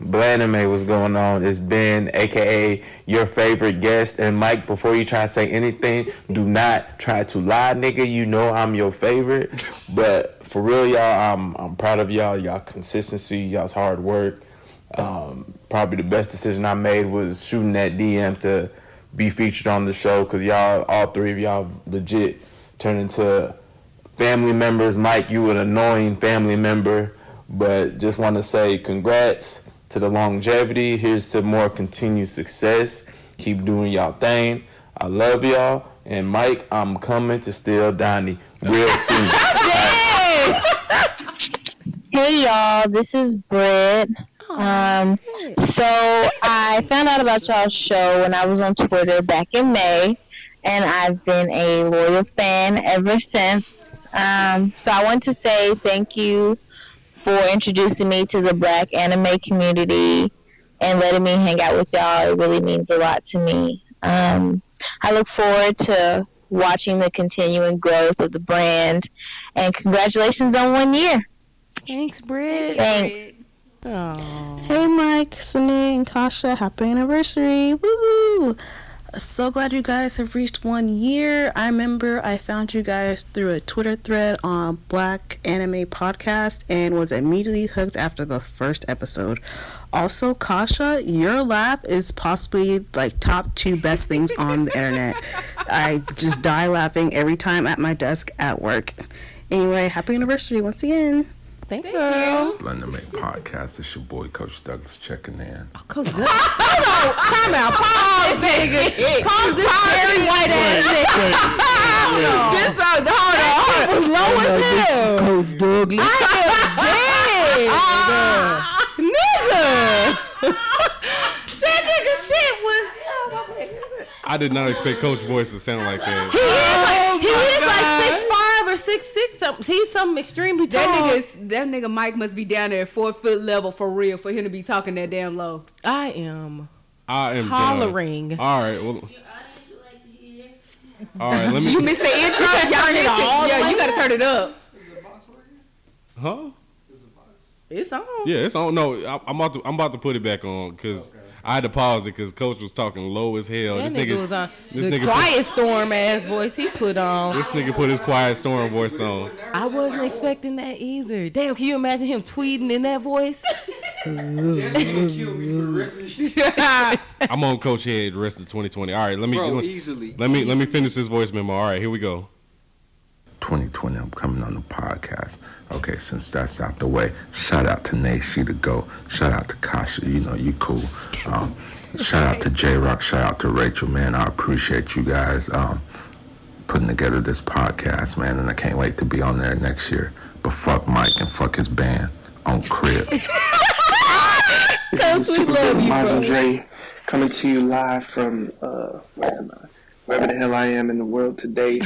Blanime, what's going on? It's Ben, aka your favorite guest. And Mike, before you try to say anything, do not try to lie, nigga. You know I'm your favorite. But for real, y'all, I'm I'm proud of y'all. Y'all consistency, y'all's hard work. Um, probably the best decision I made was shooting that DM to be featured on the show because y'all, all three of y'all, legit turned into family members. Mike, you an annoying family member, but just want to say congrats to the longevity. Here's to more continued success. Keep doing y'all thing. I love y'all. And Mike, I'm coming to steal Donnie real soon. Hey y'all, this is Britt. Um, so I found out about y'all's show when I was on Twitter back in May, and I've been a loyal fan ever since. Um, so I want to say thank you for introducing me to the Black anime community and letting me hang out with y'all. It really means a lot to me. Um, I look forward to watching the continuing growth of the brand, and congratulations on one year. Thanks, Britt. Thanks. Hey, Mike, Sunny, and Kasha, happy anniversary! Woo hoo! So glad you guys have reached one year. I remember I found you guys through a Twitter thread on Black Anime Podcast and was immediately hooked after the first episode. Also, Kasha, your laugh is possibly like top two best things on the internet. I just die laughing every time at my desk at work. Anyway, happy anniversary once again. Thank, you. Blend and Make podcast. It's your boy Coach Douglas checking in. Coach Douglas. Hold on, time out. Pause, nigga. Pause this very white ass nigga. This uh, hold on, hold on. was low as hell. Coach Douglas. I am dead. nigga. that nigga shit was. I did not expect Coach voice to sound like that. He is like, he is like six five or six six. Something. He's something extremely tall. That nigga, is- that nigga Mike must be down there at four foot level for real for him to be talking that damn low. I am. I am done. Hollering. All right, well. All right, let me. You missed the intro. Y'all missed it. the Yeah, you gotta up. turn it up. Huh? It's on. Yeah, it's on. No, I, I'm about to. I'm about to put it back on because I had to pause it because Coach was talking low as hell. That this nigga, was on This the nigga. quiet storm ass voice he put on. This nigga put his quiet storm voice on. I wasn't expecting that either. Damn, can you imagine him tweeting in that voice? I'm on Coach Head the rest of 2020. All right, let me. Bro, let, easily, Let me let me finish this voice memo. All right, here we go. 2020, I'm coming on the podcast. Okay, since that's out the way, shout out to Nashi to go. Shout out to Kasha, you know, you cool. Um, shout out to J Rock. Shout out to Rachel, man. I appreciate you guys um, putting together this podcast, man. And I can't wait to be on there next year. But fuck Mike and fuck his band on Crib. This is Super Good Miles Dre coming to you live from uh, where am I? Wherever the hell I am in the world today.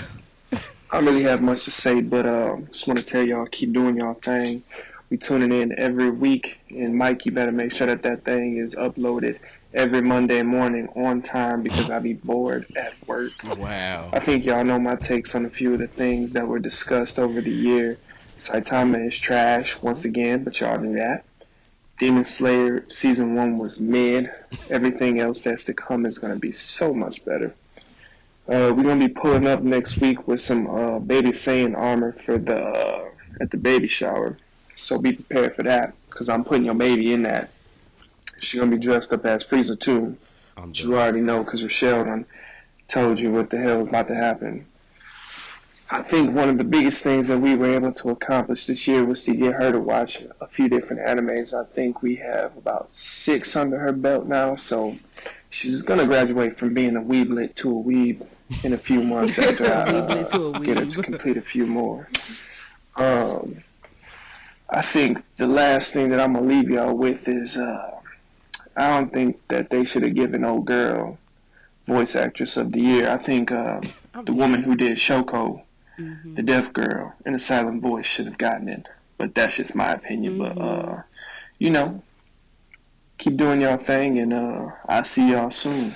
I don't really have much to say, but um, just want to tell y'all keep doing y'all thing. We tuning in every week, and Mike, you better make sure that that thing is uploaded every Monday morning on time because I be bored at work. Wow. I think y'all know my takes on a few of the things that were discussed over the year. Saitama is trash once again, but y'all knew that. Demon Slayer season one was mid. Everything else that's to come is going to be so much better. Uh, we're going to be pulling up next week with some uh, Baby Saiyan armor for the uh, at the baby shower. So be prepared for that because I'm putting your baby in that. She's going to be dressed up as Frieza too. But you already know because Rochelle done told you what the hell was about to happen. I think one of the biggest things that we were able to accomplish this year was to get her to watch a few different animes. I think we have about six under her belt now, so she's gonna graduate from being a weeblet to a weeb in a few months after I Weeblet to a uh, get her to complete a few more. Um, I think the last thing that I'm gonna leave y'all with is uh, I don't think that they should have given old girl voice actress of the year. I think uh, the woman who did Shoko, the deaf girl in a silent voice, should have gotten it. But that's just my opinion. But uh, you know, keep doing y'all thing, and uh, I'll see y'all soon.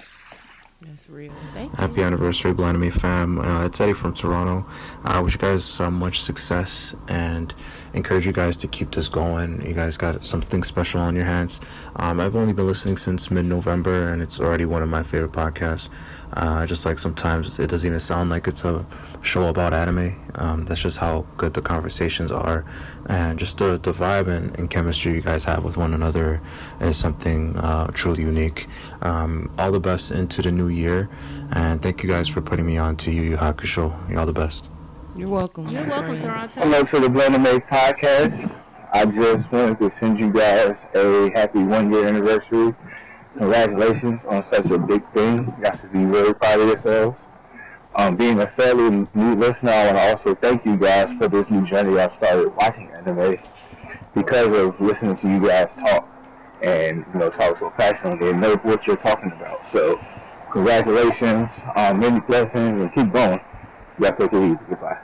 That's real. Thank. Happy anniversary, Blind Me fam. Uh, it's Eddie from Toronto. I wish you guys uh, much success and encourage you guys to keep this going. You guys got something special on your hands. Um, I've only been listening since mid November, and it's already one of my favorite podcasts. Uh, just like sometimes it doesn't even sound like it's a show about anime. Um, that's just how good the conversations are, and just the, the vibe and, and chemistry you guys have with one another is something uh, truly unique. Um, all the best into the new year, and thank you guys for putting me on to Yu Yu Hakusho. You're all the best. You're welcome. You're welcome, Toronto. Hello to the Blend and Make podcast. I just wanted to send you guys a happy one year anniversary. Congratulations on such a big thing. You guys should be very proud of yourselves. Um, being a fairly new listener, I want to also thank you guys for this new journey I've started watching anime because of listening to you guys talk. and you know talk so passionately and know what you're talking about. So congratulations, um, many blessings, and keep going. Y'all take it easy. Goodbye.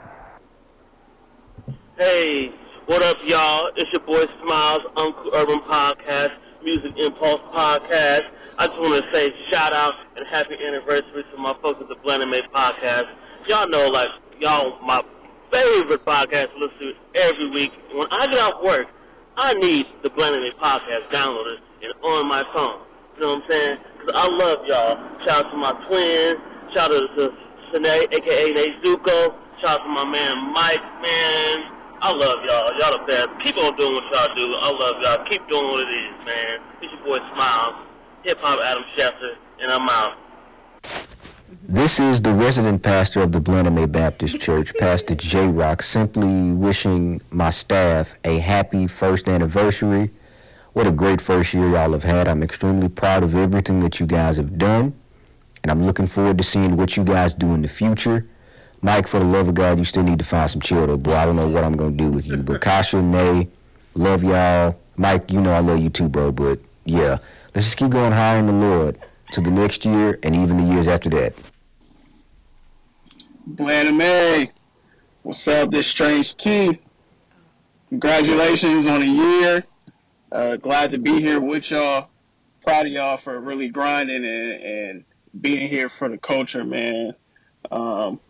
Hey, what up, y'all? It's your boy Smiles, Uncle Urban Podcast, Music Impulse Podcast. I just want to say shout out and happy anniversary to my folks at the Blended Made Podcast. Y'all know, like, y'all my favorite podcast to listen to every week. When I get off work, I need the Blended Made Podcast downloaded and on my phone. You know what I'm saying? Because I love y'all. Shout out to my twin. Shout out to Sine, a.k.a. Nate Zuko. Shout out to my man Mike, man. I love y'all. Y'all the best. Keep on doing what y'all do. I love y'all. Keep doing what it is, man. It's your boy Smiles, Hip Hop Adam Schefter, and I'm out. This is the resident pastor of the Blenheim Baptist Church, Pastor J Rock, simply wishing my staff a happy first anniversary. What a great first year y'all have had. I'm extremely proud of everything that you guys have done, and I'm looking forward to seeing what you guys do in the future. Mike, for the love of God, you still need to find some though, bro. I don't know what I'm gonna do with you, but Kasha, May, love y'all. Mike, you know I love you too, bro. But yeah, let's just keep going higher in the Lord to the next year and even the years after that. Bland May, what's up? This Strange Keith. Congratulations on a year. Uh, glad to be here with y'all. Proud of y'all for really grinding and, and being here for the culture, man. Um,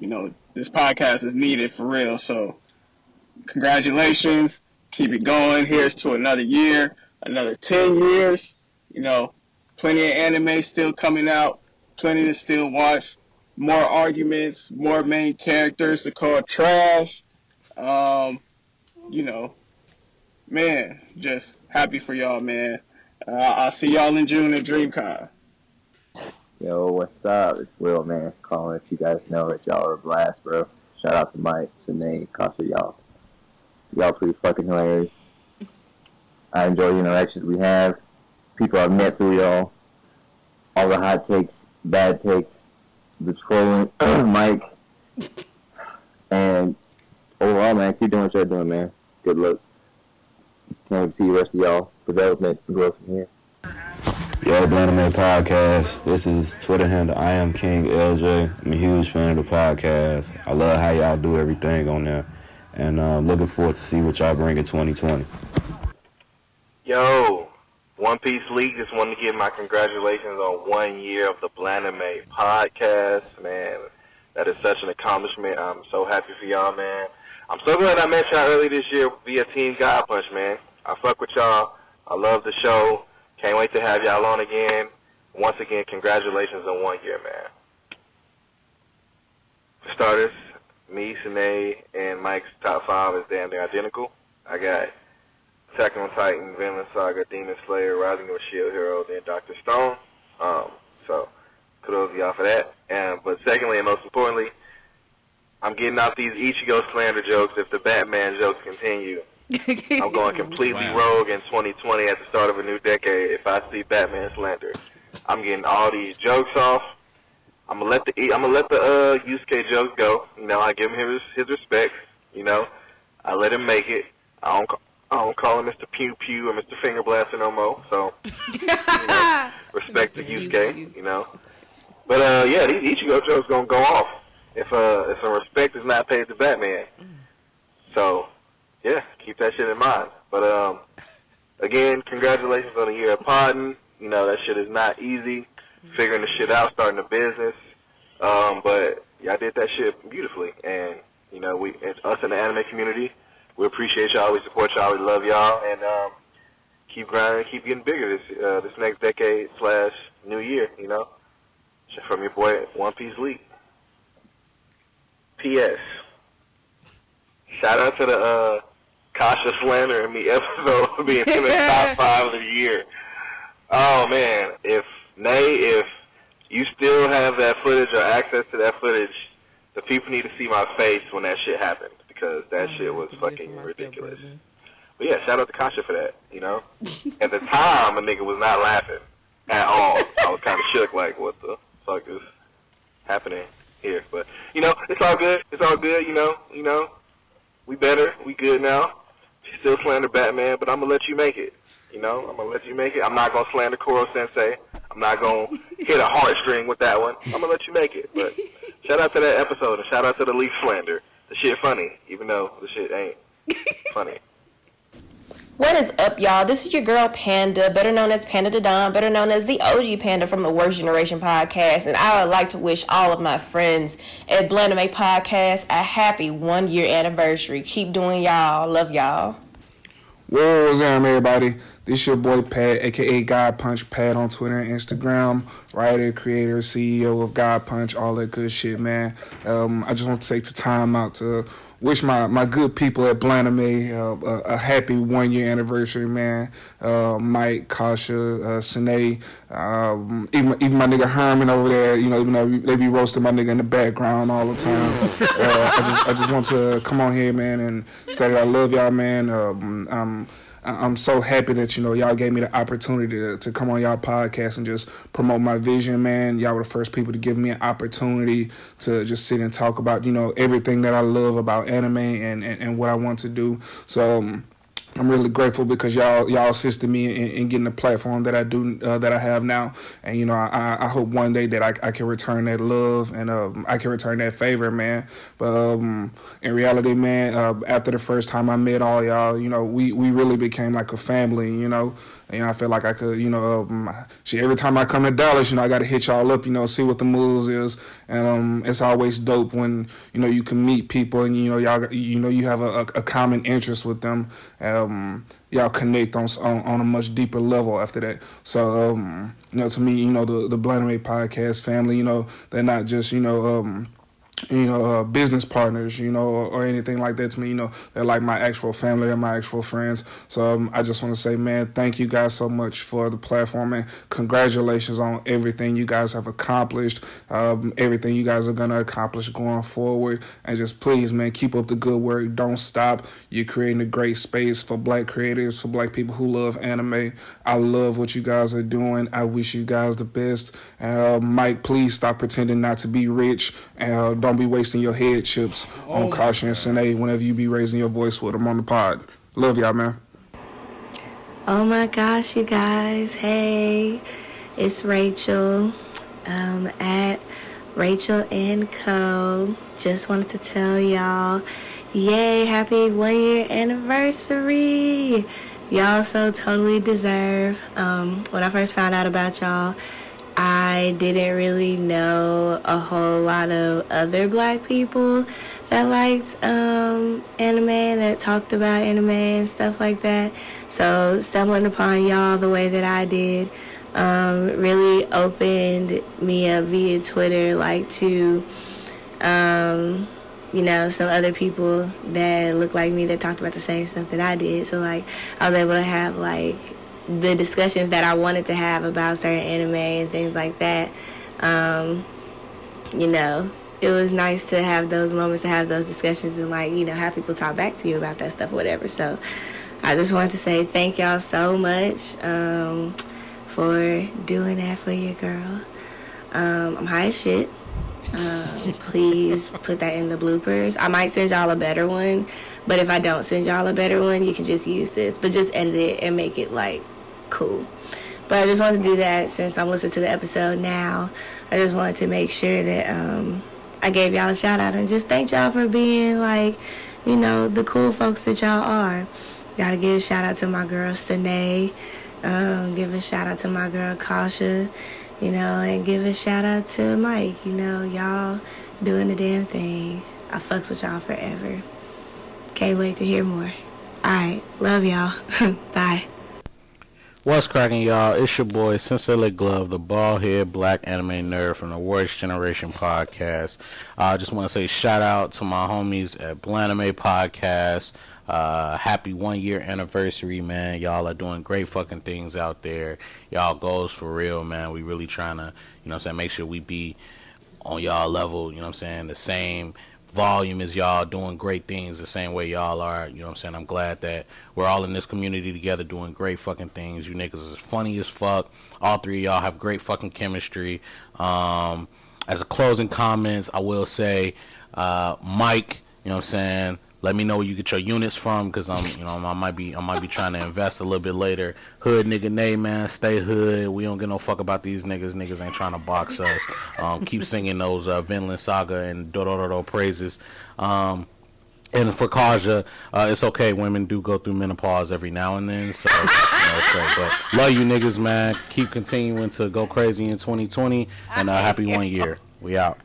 you know, this podcast is needed for real. So, congratulations. Keep it going. Here's to another year, another 10 years. You know, plenty of anime still coming out, plenty to still watch. More arguments, more main characters to call trash. Um, you know, man, just happy for y'all, man. Uh, I'll see y'all in June at DreamCon. Yo, what's up? It's Will, man. Calling if you guys know that y'all are a blast, bro. Shout out to Mike, Sine, Kasha, y'all. Y'all pretty fucking hilarious. I enjoy the interactions we have. People I've met through y'all. All the hot takes, bad takes, the trolling, Mike. And overall, man, keep doing what you're doing, man. Good luck. Can't wait to see the rest of y'all development and growth from here. Yo, Blaname Podcast. This is Twitter handle I am King LJ. I'm a huge fan of the podcast. I love how y'all do everything on there. And uh, looking forward to see what y'all bring in 2020. Yo, One Piece League just wanted to give my congratulations on one year of the Blaname podcast. Man, that is such an accomplishment. I'm so happy for y'all, man. I'm so glad I met y'all early this year via Team God Punch, man. I fuck with y'all. I love the show. Can't wait to have y'all on again. Once again, congratulations on one year, man. For starters, me, Sine, and Mike's top five is damn near identical. I got Attack on Titan, Vinland Saga, Demon Slayer, Rising of a Shield Hero, then Doctor Stone. Um, so kudos to y'all for that. And but secondly and most importantly, I'm getting off these Ichigo slander jokes if the Batman jokes continue. I'm going completely rogue in 2020 at the start of a new decade if I see Batman slander. I'm getting all these jokes off. I'm gonna let the I'm gonna let the uh, Yusuke jokes go. You know, I give him his his respect. You know, I let him make it. I don't ca- I don't call him Mr. Pew Pew or Mr. Finger Blaster no more. So you know, respect to Yusuke. You know, but uh, yeah, these Ichigo jokes gonna go off if uh if some respect is not paid to Batman. So yeah, keep that shit in mind. But um, again, congratulations on the year of podding. You know that shit is not easy. Figuring the shit out, starting a business. Um, but y'all did that shit beautifully, and you know we, it's us in the anime community, we appreciate y'all. We support y'all. We love y'all, and um, keep grinding, keep getting bigger this uh, this next decade slash new year. You know, from your boy One Piece League. P.S. Shout out to the uh, Kasha Slander and me episode being in the top five of the year. Oh man, if Nay, if you still have that footage or access to that footage, the people need to see my face when that shit happened because that shit was fucking ridiculous. But yeah, shout out to Kasha for that. You know, at the time, a nigga was not laughing at all. I was kind of shook, like, what the fuck is happening here? But you know, it's all good. It's all good. You know, you know, we better. We good now. She still slander Batman, but I'm gonna let you make it. You know, I'm gonna let you make it. I'm not gonna slander Koro Sensei. I'm not gonna hit a heartstring with that one. I'm gonna let you make it. But shout out to that episode and shout out to the leaf slander. The shit funny, even though the shit ain't funny. What is up, y'all? This is your girl Panda, better known as Panda the Don, better known as the OG Panda from the Worst Generation podcast. And I would like to wish all of my friends at Blandame Podcast a happy one year anniversary. Keep doing y'all. Love y'all. What's up, everybody? This your boy Pat, aka God Punch Pat on Twitter and Instagram. Writer, creator, CEO of God Punch, all that good shit, man. Um, I just want to take the time out to wish my, my good people at Blandame uh, a, a happy one year anniversary, man. Uh, Mike, Kasha, uh, Sine, um, even even my nigga Herman over there. You know, even though they be roasting my nigga in the background all the time. uh, I just I just want to come on here, man, and say that I love y'all, man. Um, um, I'm so happy that you know y'all gave me the opportunity to, to come on y'all podcast and just promote my vision, man. Y'all were the first people to give me an opportunity to just sit and talk about you know everything that I love about anime and and, and what I want to do. So. Um, I'm really grateful because y'all y'all assisted me in, in getting the platform that I do uh, that I have now, and you know I, I hope one day that I, I can return that love and um, I can return that favor, man. But um, in reality, man, uh, after the first time I met all y'all, you know we, we really became like a family, you know. And, you know, I feel like I could, you know, um, shit, every time I come to Dallas, you know, I got to hit y'all up, you know, see what the moves is, and um, it's always dope when you know you can meet people and you know y'all, you know, you have a, a common interest with them. Um, y'all connect on, on on a much deeper level after that. So, um, you know, to me, you know, the the Blandame podcast family, you know, they're not just, you know, um, you know, uh, business partners, you know, or, or anything like that to me. You know, they're like my actual family, they're my actual friends. So um, I just want to say, man, thank you guys so much for the platform and congratulations on everything you guys have accomplished, um, everything you guys are going to accomplish going forward. And just please, man, keep up the good work. Don't stop. You're creating a great space for black creators, for black people who love anime. I love what you guys are doing. I wish you guys the best. And uh, Mike, please stop pretending not to be rich and uh, don't be wasting your head chips on Kasha and Sine whenever you be raising your voice with them on the pod. Love y'all, man. Oh my gosh, you guys. Hey, it's Rachel um, at Rachel and Co. Just wanted to tell y'all, yay, happy one year anniversary. Y'all so totally deserve. Um, when I first found out about y'all, I didn't really know a whole lot of other black people that liked um, anime that talked about anime and stuff like that. So stumbling upon y'all the way that I did um, really opened me up via Twitter, like to um, you know some other people that looked like me that talked about the same stuff that I did. So like I was able to have like the discussions that I wanted to have about certain anime and things like that. Um, you know, it was nice to have those moments to have those discussions and like, you know, have people talk back to you about that stuff, whatever. So I just wanted to say thank y'all so much um, for doing that for your girl. Um, I'm high as shit. Um, please put that in the bloopers. I might send y'all a better one, but if I don't send y'all a better one, you can just use this. But just edit it and make it like cool. But I just wanted to do that since I'm listening to the episode now. I just wanted to make sure that um, I gave y'all a shout out and just thank y'all for being like, you know, the cool folks that y'all are. Gotta give a shout out to my girl Sine. Um, give a shout out to my girl Kasha you know, and give a shout out to Mike. You know, y'all doing the damn thing. I fucks with y'all forever. Can't wait to hear more. Alright, love y'all. Bye. What's cracking, y'all? It's your boy, Sincerely Glove, the bald head black anime nerd from the Worst Generation podcast. I uh, just want to say shout out to my homies at Blaname Podcast. Uh, happy one year anniversary, man. Y'all are doing great fucking things out there. Y'all goals for real, man. We really trying to, you know I'm saying, make sure we be on y'all level, you know what I'm saying, the same volume is y'all doing great things the same way y'all are. You know what I'm saying? I'm glad that we're all in this community together doing great fucking things. You niggas is funny as fuck. All three of y'all have great fucking chemistry. Um, as a closing comments, I will say, uh, Mike, you know what I'm saying? Let me know where you get your units from, because I'm, you know, I might be, I might be trying to invest a little bit later. Hood nigga, nay man, stay hood. We don't give no fuck about these niggas. Niggas ain't trying to box us. Um, keep singing those uh, Vinland Saga and do do do praises. Um, and for Kasha, uh, it's okay. Women do go through menopause every now and then. So, you know, but love you niggas, man. Keep continuing to go crazy in 2020, and uh, happy one year. We out.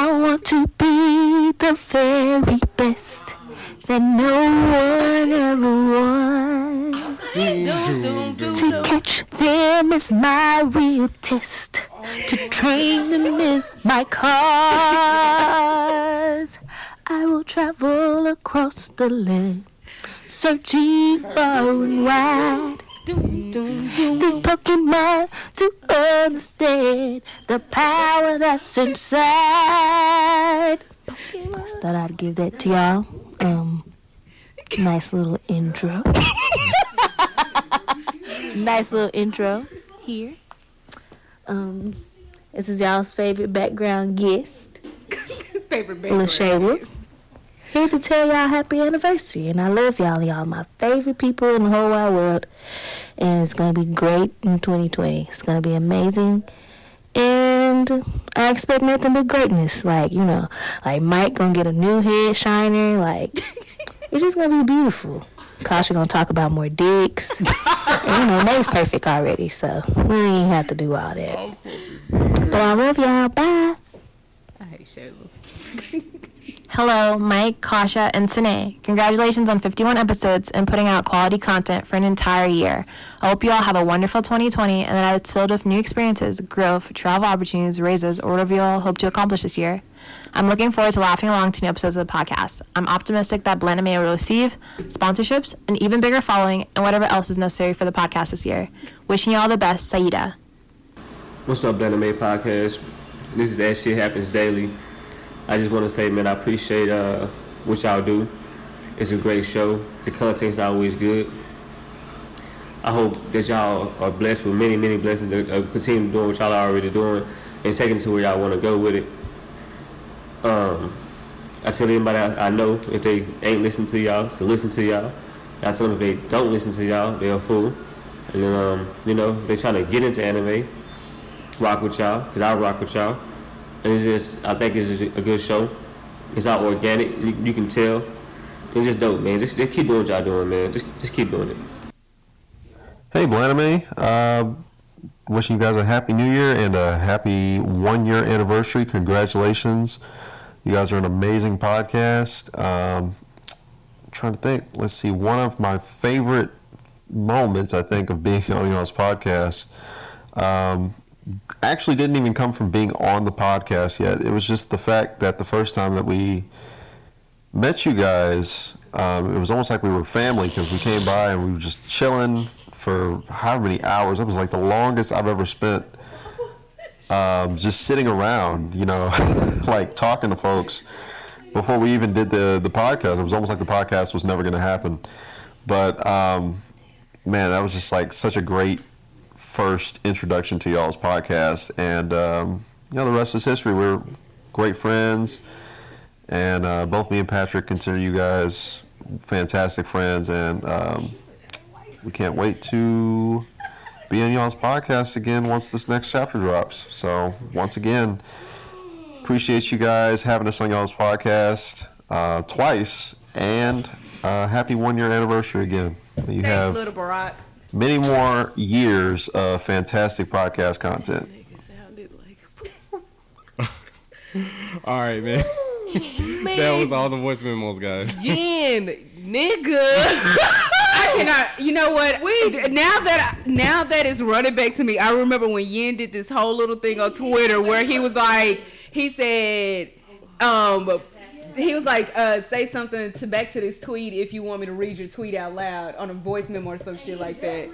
I want to be the very best that no one ever was. To catch them is my real test. To train them is my cause. I will travel across the land, searching far and wide. These Pokemon to understand the power that's inside. Just thought I'd give that to y'all. Um, nice little intro. nice little intro here. Um, this is y'all's favorite background guest, Favorite background. LaShayla. Here to tell y'all happy anniversary, and I love y'all. Y'all my favorite people in the whole wide world, and it's gonna be great in 2020. It's gonna be amazing, and I expect nothing but greatness. Like you know, like Mike gonna get a new head shiner. Like it's just gonna be beautiful. Kasha gonna talk about more dicks. and, you know, Nate's perfect already, so we ain't have to do all that. Oh, but I love y'all. Bye. I hate Shayla. Hello, Mike, Kasha, and Sine. Congratulations on 51 episodes and putting out quality content for an entire year. I hope you all have a wonderful 2020 and that it's filled with new experiences, growth, travel opportunities, raises, or whatever you all hope to accomplish this year. I'm looking forward to laughing along to new episodes of the podcast. I'm optimistic that Blend will receive sponsorships, an even bigger following, and whatever else is necessary for the podcast this year. Wishing you all the best, Saida. What's up, Blend May Podcast? This is As Shit Happens Daily. I just want to say, man, I appreciate uh, what y'all do. It's a great show. The content's always good. I hope that y'all are blessed with many, many blessings to uh, continue doing what y'all are already doing and taking it to where y'all want to go with it. Um, I tell anybody I, I know if they ain't listening to y'all, to listen to y'all. I tell them if they don't listen to y'all, they're a fool. And then, um, you know, they trying to get into anime, rock with y'all, because I rock with y'all. It's just, I think it's a good show. It's all organic. You, you can tell. It's just dope, man. Just, just keep doing what y'all doing, man. Just, just keep doing it. Hey, Blaname. Uh, wishing you guys a happy new year and a happy one year anniversary. Congratulations. You guys are an amazing podcast. Um, trying to think. Let's see. One of my favorite moments, I think, of being on y'all's podcast um, actually didn't even come from being on the podcast yet. It was just the fact that the first time that we met you guys, um, it was almost like we were family because we came by and we were just chilling for how many hours? It was like the longest I've ever spent um, just sitting around, you know, like talking to folks before we even did the the podcast. It was almost like the podcast was never going to happen. But um, man, that was just like such a great first introduction to y'all's podcast, and um, you know the rest is history. We're great friends, and uh, both me and Patrick consider you guys fantastic friends, and um, we can't wait to be on y'all's podcast again once this next chapter drops. So once again, appreciate you guys having us on y'all's podcast uh, twice, and uh, happy one year anniversary again. You have Little Barack. Many more years of fantastic podcast content. All right, man. that was all the voice memos, guys. Yen, nigga. I cannot. You know what? We, now that now that it's running back to me, I remember when Yin did this whole little thing on Twitter where he was like, he said, um, he was like, uh, say something to back to this tweet if you want me to read your tweet out loud on a voice memo or some shit like that.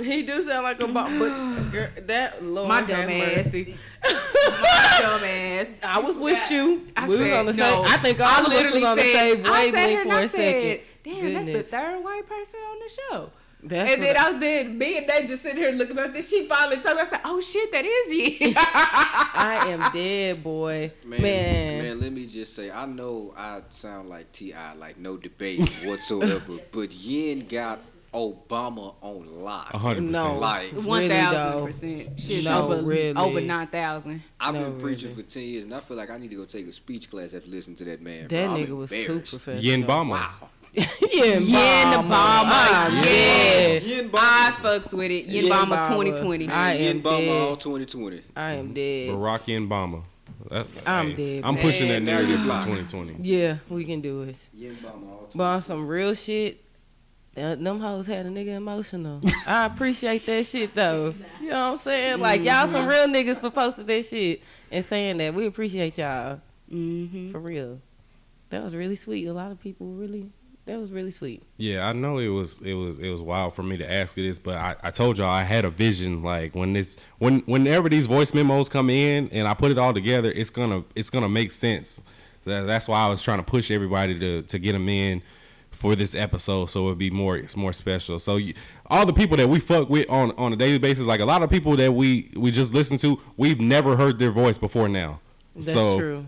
He do sound like a bomb, but girl, that Lord My have dumb ass. mercy. My dumb ass. I was with you. I we was on the no. same. I think all I of us was literally on the same I sat here wavelength and for I a said, second. Damn, that's the third white person on the show. That's and then what I was then me and they just sitting here looking at this. She finally told me, I said, "Oh shit, that is you." I am dead, boy. Man, Man. man, let me just say, I know I sound like Ti, like no debate whatsoever, but Yin got Obama on lock. Hundred percent. No, like one thousand percent. Shit, No, over really. over nine thousand. I've No, been preaching really. for ten years, and I feel like I need to go take a speech class after listening to that man. That bro. Nigga was too professional. Yin Bama. Wow. Yin Yin Bama. Bama. Ah, Yeah. Yin I fucks with it. Yin Yin Bama Bama. 2020. I am Yin Bama dead. all 2020. I am dead. Barack Obama. That, I'm hey, dead, I'm man. pushing that narrative you for 2020. Yeah, we can do it. Yin Bama all 2020. But on some real shit, uh, them hoes had a nigga emotional. I appreciate that shit though. You know what I'm saying? Like y'all some real niggas for posting that shit and saying that. We appreciate y'all. Mm-hmm. For real. That was really sweet. A lot of people really that was really sweet. Yeah, I know it was it was it was wild for me to ask you this, but I, I told y'all I had a vision like when this when whenever these voice memos come in and I put it all together, it's gonna it's gonna make sense. That, that's why I was trying to push everybody to to get them in for this episode so it'd be more it's more special. So you, all the people that we fuck with on on a daily basis, like a lot of people that we we just listen to, we've never heard their voice before now. That's so true.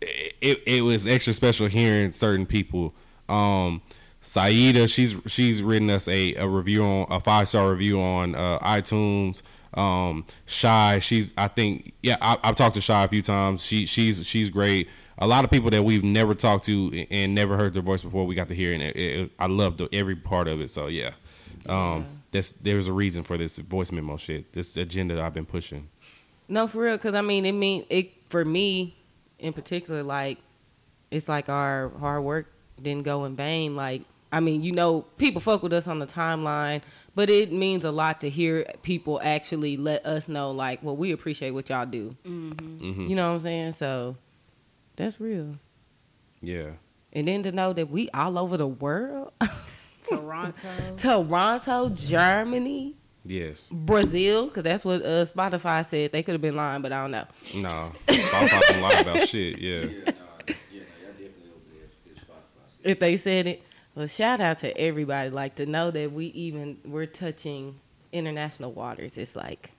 it, it was extra special hearing certain people. Um, Saida, she's she's written us a, a review on a five star review on uh, iTunes. Um, Shy, she's I think yeah I, I've talked to Shy a few times. She she's she's great. A lot of people that we've never talked to and never heard their voice before, we got to hear, and it, it, I loved every part of it. So yeah, um, that's there's a reason for this voice memo shit. This agenda that I've been pushing. No, for real, because I mean, it mean it for me in particular. Like, it's like our hard work didn't go in vain. Like, I mean, you know, people fuck with us on the timeline, but it means a lot to hear people actually let us know, like, well, we appreciate what y'all do. Mm-hmm. Mhm. You know what I'm saying? So that's real. Yeah. And then to know that we all over the world, Toronto. Toronto, Germany, Yes. Brazil, because that's what uh, Spotify said. They could have been lying, but I don't know. No. Spotify don't lie about shit. Yeah. If they said it. Well, shout out to everybody. Like to know that we even we're touching international waters. It's like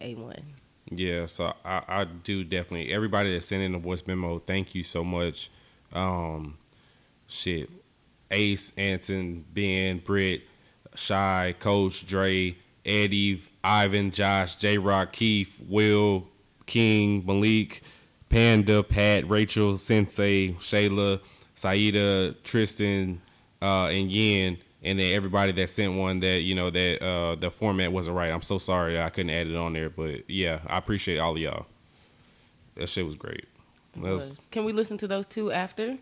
a one. Yeah, so I, I do definitely everybody that sent in a voice memo, thank you so much. Um shit. Ace, Anson, Ben, Britt, Shy, Coach, Dre, Eddie, Ivan, Josh, J Rock, Keith, Will, King, Malik, Panda, Pat, Rachel, Sensei, Shayla, Saida, Tristan, uh, and Yin, and then everybody that sent one that you know that uh, the format wasn't right. I'm so sorry I couldn't add it on there, but yeah, I appreciate all of y'all. That shit was great. Was- Can we listen to those two after?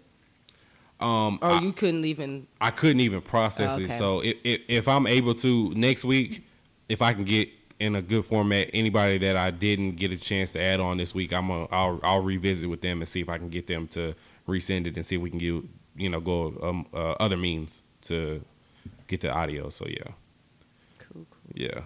um, Or I- you couldn't even? I couldn't even process it. Okay. So if, if if I'm able to next week, if I can get in a good format, anybody that I didn't get a chance to add on this week, I'm gonna I'll I'll revisit with them and see if I can get them to resend it and see if we can get you know go um uh, other means to get the audio. So yeah. Cool. Yeah.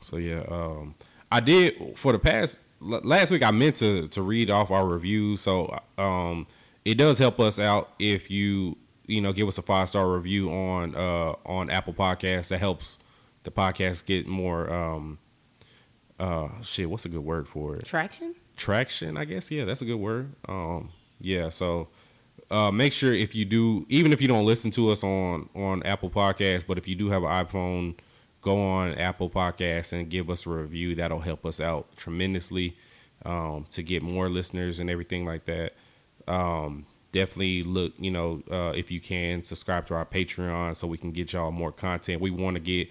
So yeah, um, I did for the past l- last week. I meant to to read off our reviews, so um, it does help us out if you you know give us a five star review on uh on Apple Podcasts. That helps the podcast get more um uh shit. What's a good word for it? Traction. Traction i guess. Yeah that's a good word. Um yeah so uh make sure if you do even if you don't listen to us on on apple Podcasts, but if you do have an iphone go on apple Podcasts and give us a review. That'll help us out tremendously um to get more listeners and everything like that. Um definitely look you know uh if you can subscribe to our patreon so we can get y'all more content. We want to get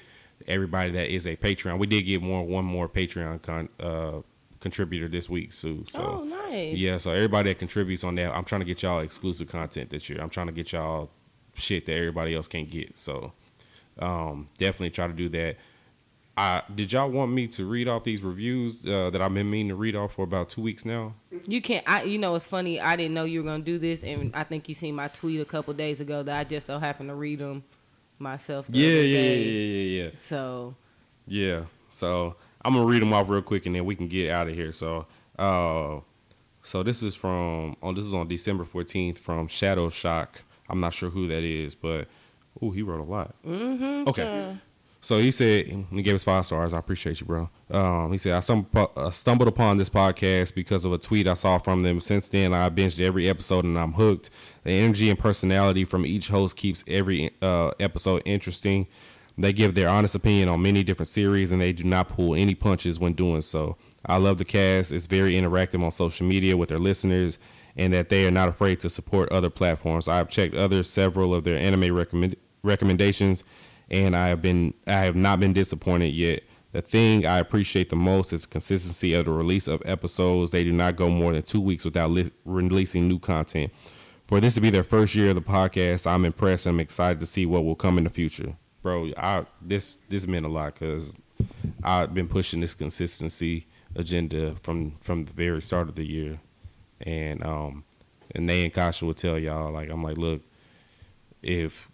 everybody that is a patreon. We did get more one more patreon con uh contributor this week too so Oh, nice. yeah so everybody that contributes on that i'm trying to get y'all exclusive content this year i'm trying to get y'all shit that everybody else can't get so um definitely try to do that I, did y'all want me to read off these reviews uh, that I've been meaning to read off for about two weeks now? You can't. I. You know, it's funny. I didn't know you were gonna do this, and I think you seen my tweet a couple days ago that I just so happened to read them myself. The Yeah, other yeah, yeah, yeah, yeah, yeah. So Yeah. So I'm gonna read them off real quick, and then we can get out of here. So, uh, so this is from on this is on December 14th from Shadow Shock. I'm not sure who that is, but oh, he wrote a lot. Mm-hmm. Okay. So he said he gave us five stars. I appreciate you, bro. Um, he said I stumbled, stumbled upon this podcast because of a tweet I saw from them. Since then, I binged every episode and I'm hooked. The energy and personality from each host keeps every uh, episode interesting. They give their honest opinion on many different series and they do not pull any punches when doing so. I love the cast. It's very interactive on social media with their listeners and that they are not afraid to support other platforms. I've checked other several of their anime recommend, recommendations and I have been I have not been disappointed yet. The thing I appreciate the most is the consistency of the release of episodes. They do not go more than two weeks without li- releasing new content. For this to be their first year of the podcast, I'm impressed. I'm excited to see what will come in the future, bro. I this this meant a lot because I've been pushing this consistency agenda from from the very start of the year, and um, and Nay and Kasha will tell y'all like I'm like, look, if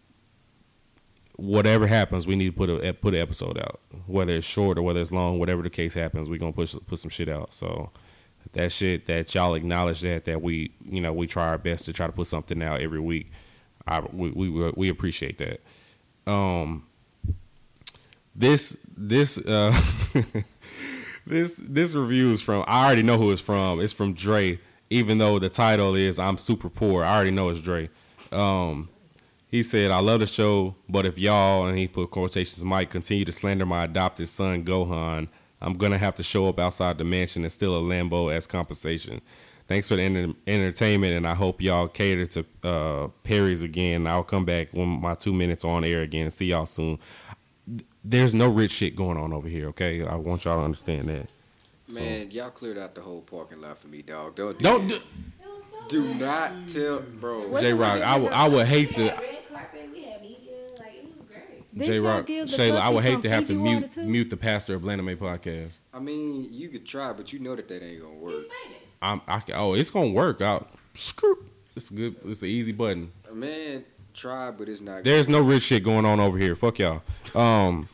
whatever happens, we need to put a put an episode out, whether it's short or whether it's long, whatever the case happens, we're gonna push put some shit out. So that shit that y'all acknowledge that that we you know we try our best to try to put something out every week. I we we, we appreciate that. Um, this this uh this this review is from I already know who it's from. It's from Dre. Even though the title is I'm super poor, I already know it's Dre. Um, he said, I love the show, but if y'all, and he put quotations, might continue to slander my adopted son, Gohan, I'm to have to show up outside the mansion and steal a Lambo as compensation. Thanks for the enter- entertainment, and I hope y'all cater to uh, Perry's again. I'll come back when my two minutes on air again. See y'all soon. There's no rich shit going on over here, okay? I want y'all to understand that. Man, y'all cleared out the whole parking lot for me, dog. Don't do Don't that. do not tell, bro. J Rock, I would I would hate to. J Rock, Shayla, I would hate to have to mute water, too? mute the pastor of Bland May podcast. I mean, you could try, but you know that that ain't gonna work. I'm I can, oh it's gonna work out. Screw. It's good. It's an easy button. Man, try, but it's not. There's no rich shit going on over here. Fuck y'all. Um,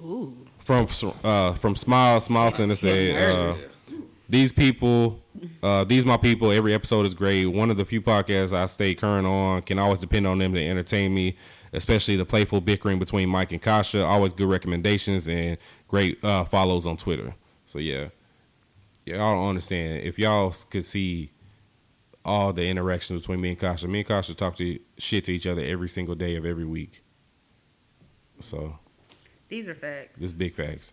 Ooh. from uh from Smile Smile Center said uh, these people uh these my people. Every episode is great. One of the few podcasts I stay current on. Can always depend on them to entertain me. Especially the playful bickering between Mike and Kasha. Always good recommendations and great uh, follows on Twitter. So yeah, y'all don't understand. If y'all could see all the interactions between me and Kasha, me and Kasha talk to shit to each other every single day of every week. So These are facts. this big facts.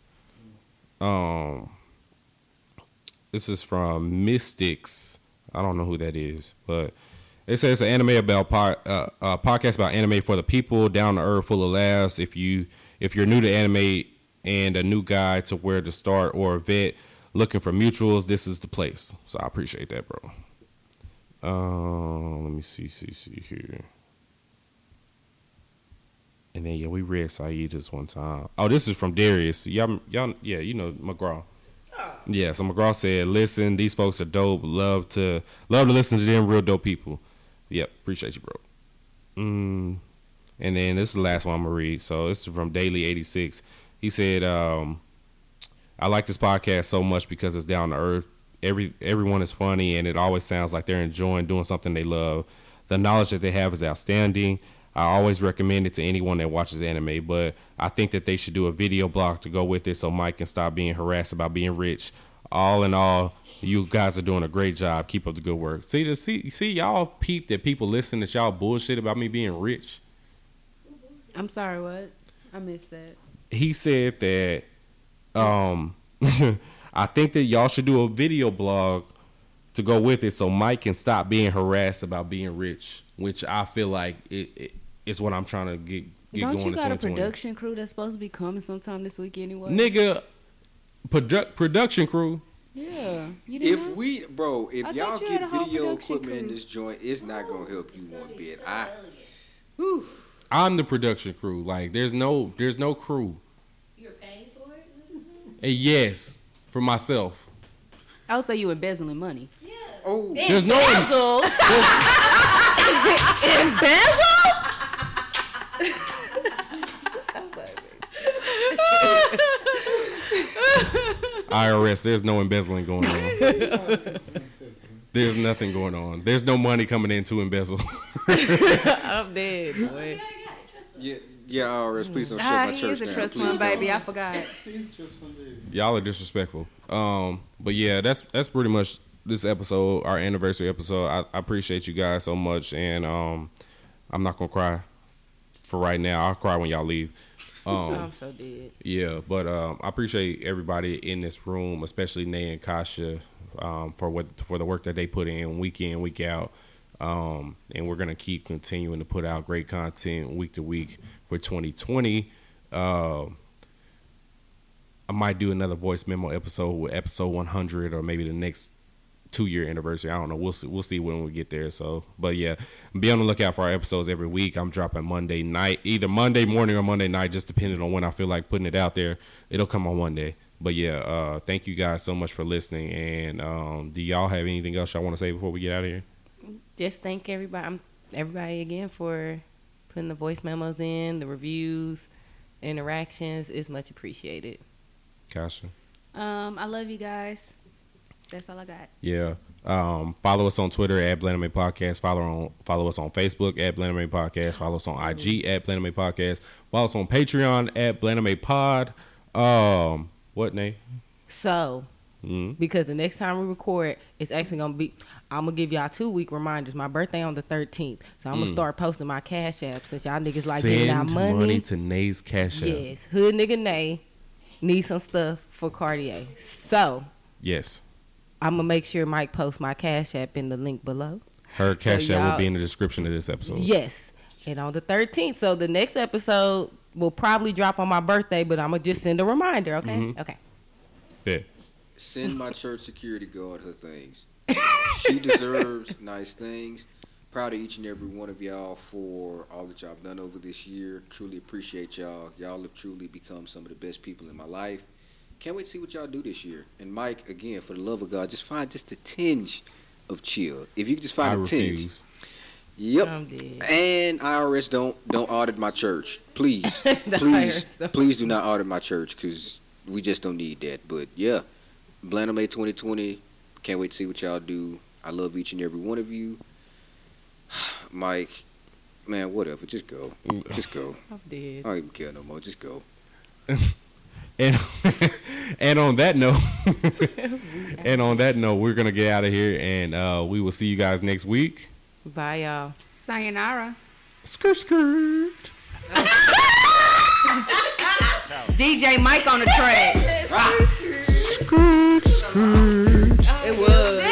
Um, this is from Mystics. I don't know who that is, but it says an anime about po- uh, a podcast about anime for the people, down to earth, full of laughs. If you if you're new to anime and a new guy to where to start or a vet looking for mutuals, this is the place. So I appreciate that, bro. Um, let me see, see, see here. And then yeah, we read Saeed this one time. Oh, this is from Darius. Y'all, y'all, yeah, you know McGraw. Yeah, so McGraw said, "Listen, these folks are dope. Love to love to listen to them. Real dope people. Yep, appreciate you, bro. Mm, and then this is the last one I'm gonna read. So this is from Daily eighty six. He said, um, "I like this podcast so much because it's down to earth. Every everyone is funny, and it always sounds like they're enjoying doing something they love. The knowledge that they have is outstanding. I always recommend it to anyone that watches anime, but I think that they should do a video blog to go with it so Mike can stop being harassed about being rich. All in all, you guys are doing a great job. Keep up the good work. See, the, see, see, y'all peep that people listen that y'all bullshit about me being rich. I'm sorry, what? I missed that. He said that, um, I think that y'all should do a video blog to go with it so Mike can stop being harassed about being rich, which I feel like it, it is what I'm trying to get, get Don't going you in got a 2020. production crew that's supposed to be coming sometime this week anyway? Nigga, produ- production crew. Yeah. You If know? we, bro, if I y'all get video production equipment in this joint, it's not gonna help you one bit. I, I'm the production crew. Like, there's no, there's no crew. You're paying for it? And yes, for myself. I would say you embezzling money. Yeah. Oh, There's no. embezzle. embezzle? IRS, there's no embezzling going on. There's nothing going on. There's no money coming in to embezzle. I'm dead, boy. Yeah, yeah, IRS, please don't shut Ah, my he church is a down. trust Please fund, don't. baby. I forgot. Y'all are disrespectful. Um, but yeah, that's that's pretty much this episode, our anniversary episode. I, I appreciate you guys so much, and um, I'm not gonna cry for right now. I'll cry when y'all leave. Um, I'm so dead. Yeah, but um, I appreciate everybody in this room, especially Nay and Kasha, um, for what for the work that they put in week in week out. Um, and we're gonna keep continuing to put out great content week to week for 2020. Um I might do another voice memo episode with episode 100 or maybe the next two year anniversary. I don't know. We'll see. We'll see when we get there. So, but yeah, be on the lookout for our episodes every week. I'm dropping Monday night, either Monday morning or Monday night, just depending on when I feel like putting it out there. It'll come on one day. But yeah, uh, thank you guys so much for listening. And um, do y'all have anything else y'all want to say before we get out of here? Just thank everybody, I'm- everybody again for putting the voice memos in, the reviews, interactions. is much appreciated. Kasha. Um, I love you guys. That's all I got. Yeah. Um, follow us on Twitter at Blandame Podcast. Follow on follow us on Facebook at Blandame Podcast. Follow us on IG at Blandame Podcast. Follow us on Patreon at Blandame Pod. Um, what name? So, Mm. because the next time we record, it's actually gonna be. I'm gonna give y'all two week reminders. My birthday on the 13th, so I'm gonna Mm. start posting my cash app since y'all niggas like giving out Send money. money to Nay's Cash App. yes, hood nigga Nay need some stuff for Cartier. So Yes. I'm gonna make sure Mike posts my cash app in the link below. Her So Cash App will be in the description of this episode. Yes, and on the 13th. So the next episode will probably drop on my birthday, but I'm gonna just send a reminder. Okay. Mhm. Okay. Yeah. Send my church security guard her things. She deserves nice things. Proud of each and every one of y'all for all that y'all have done over this year. Truly appreciate y'all. Y'all have truly become some of the best people in my life. Can't wait to see what y'all do this year. And Mike, again, for the love of God, just find just a tinge of chill. If you can just find I a tinge. refuse. Yep. And IRS don't don't audit my church, please, please, please do not audit my church because we just don't need that. But yeah, Blandam May 2020. Can't wait to see what y'all do. I love each and every one of you. Mike, man, whatever. Just go. Just go. I'm dead. I don't even care no more. Just go. And and on that note, and on that note, we're gonna get out of here, and uh, we will see you guys next week. Bye, y'all. Sayonara. Skirt, skirt. DJ Mike on the track. Skirt, skirt. It was.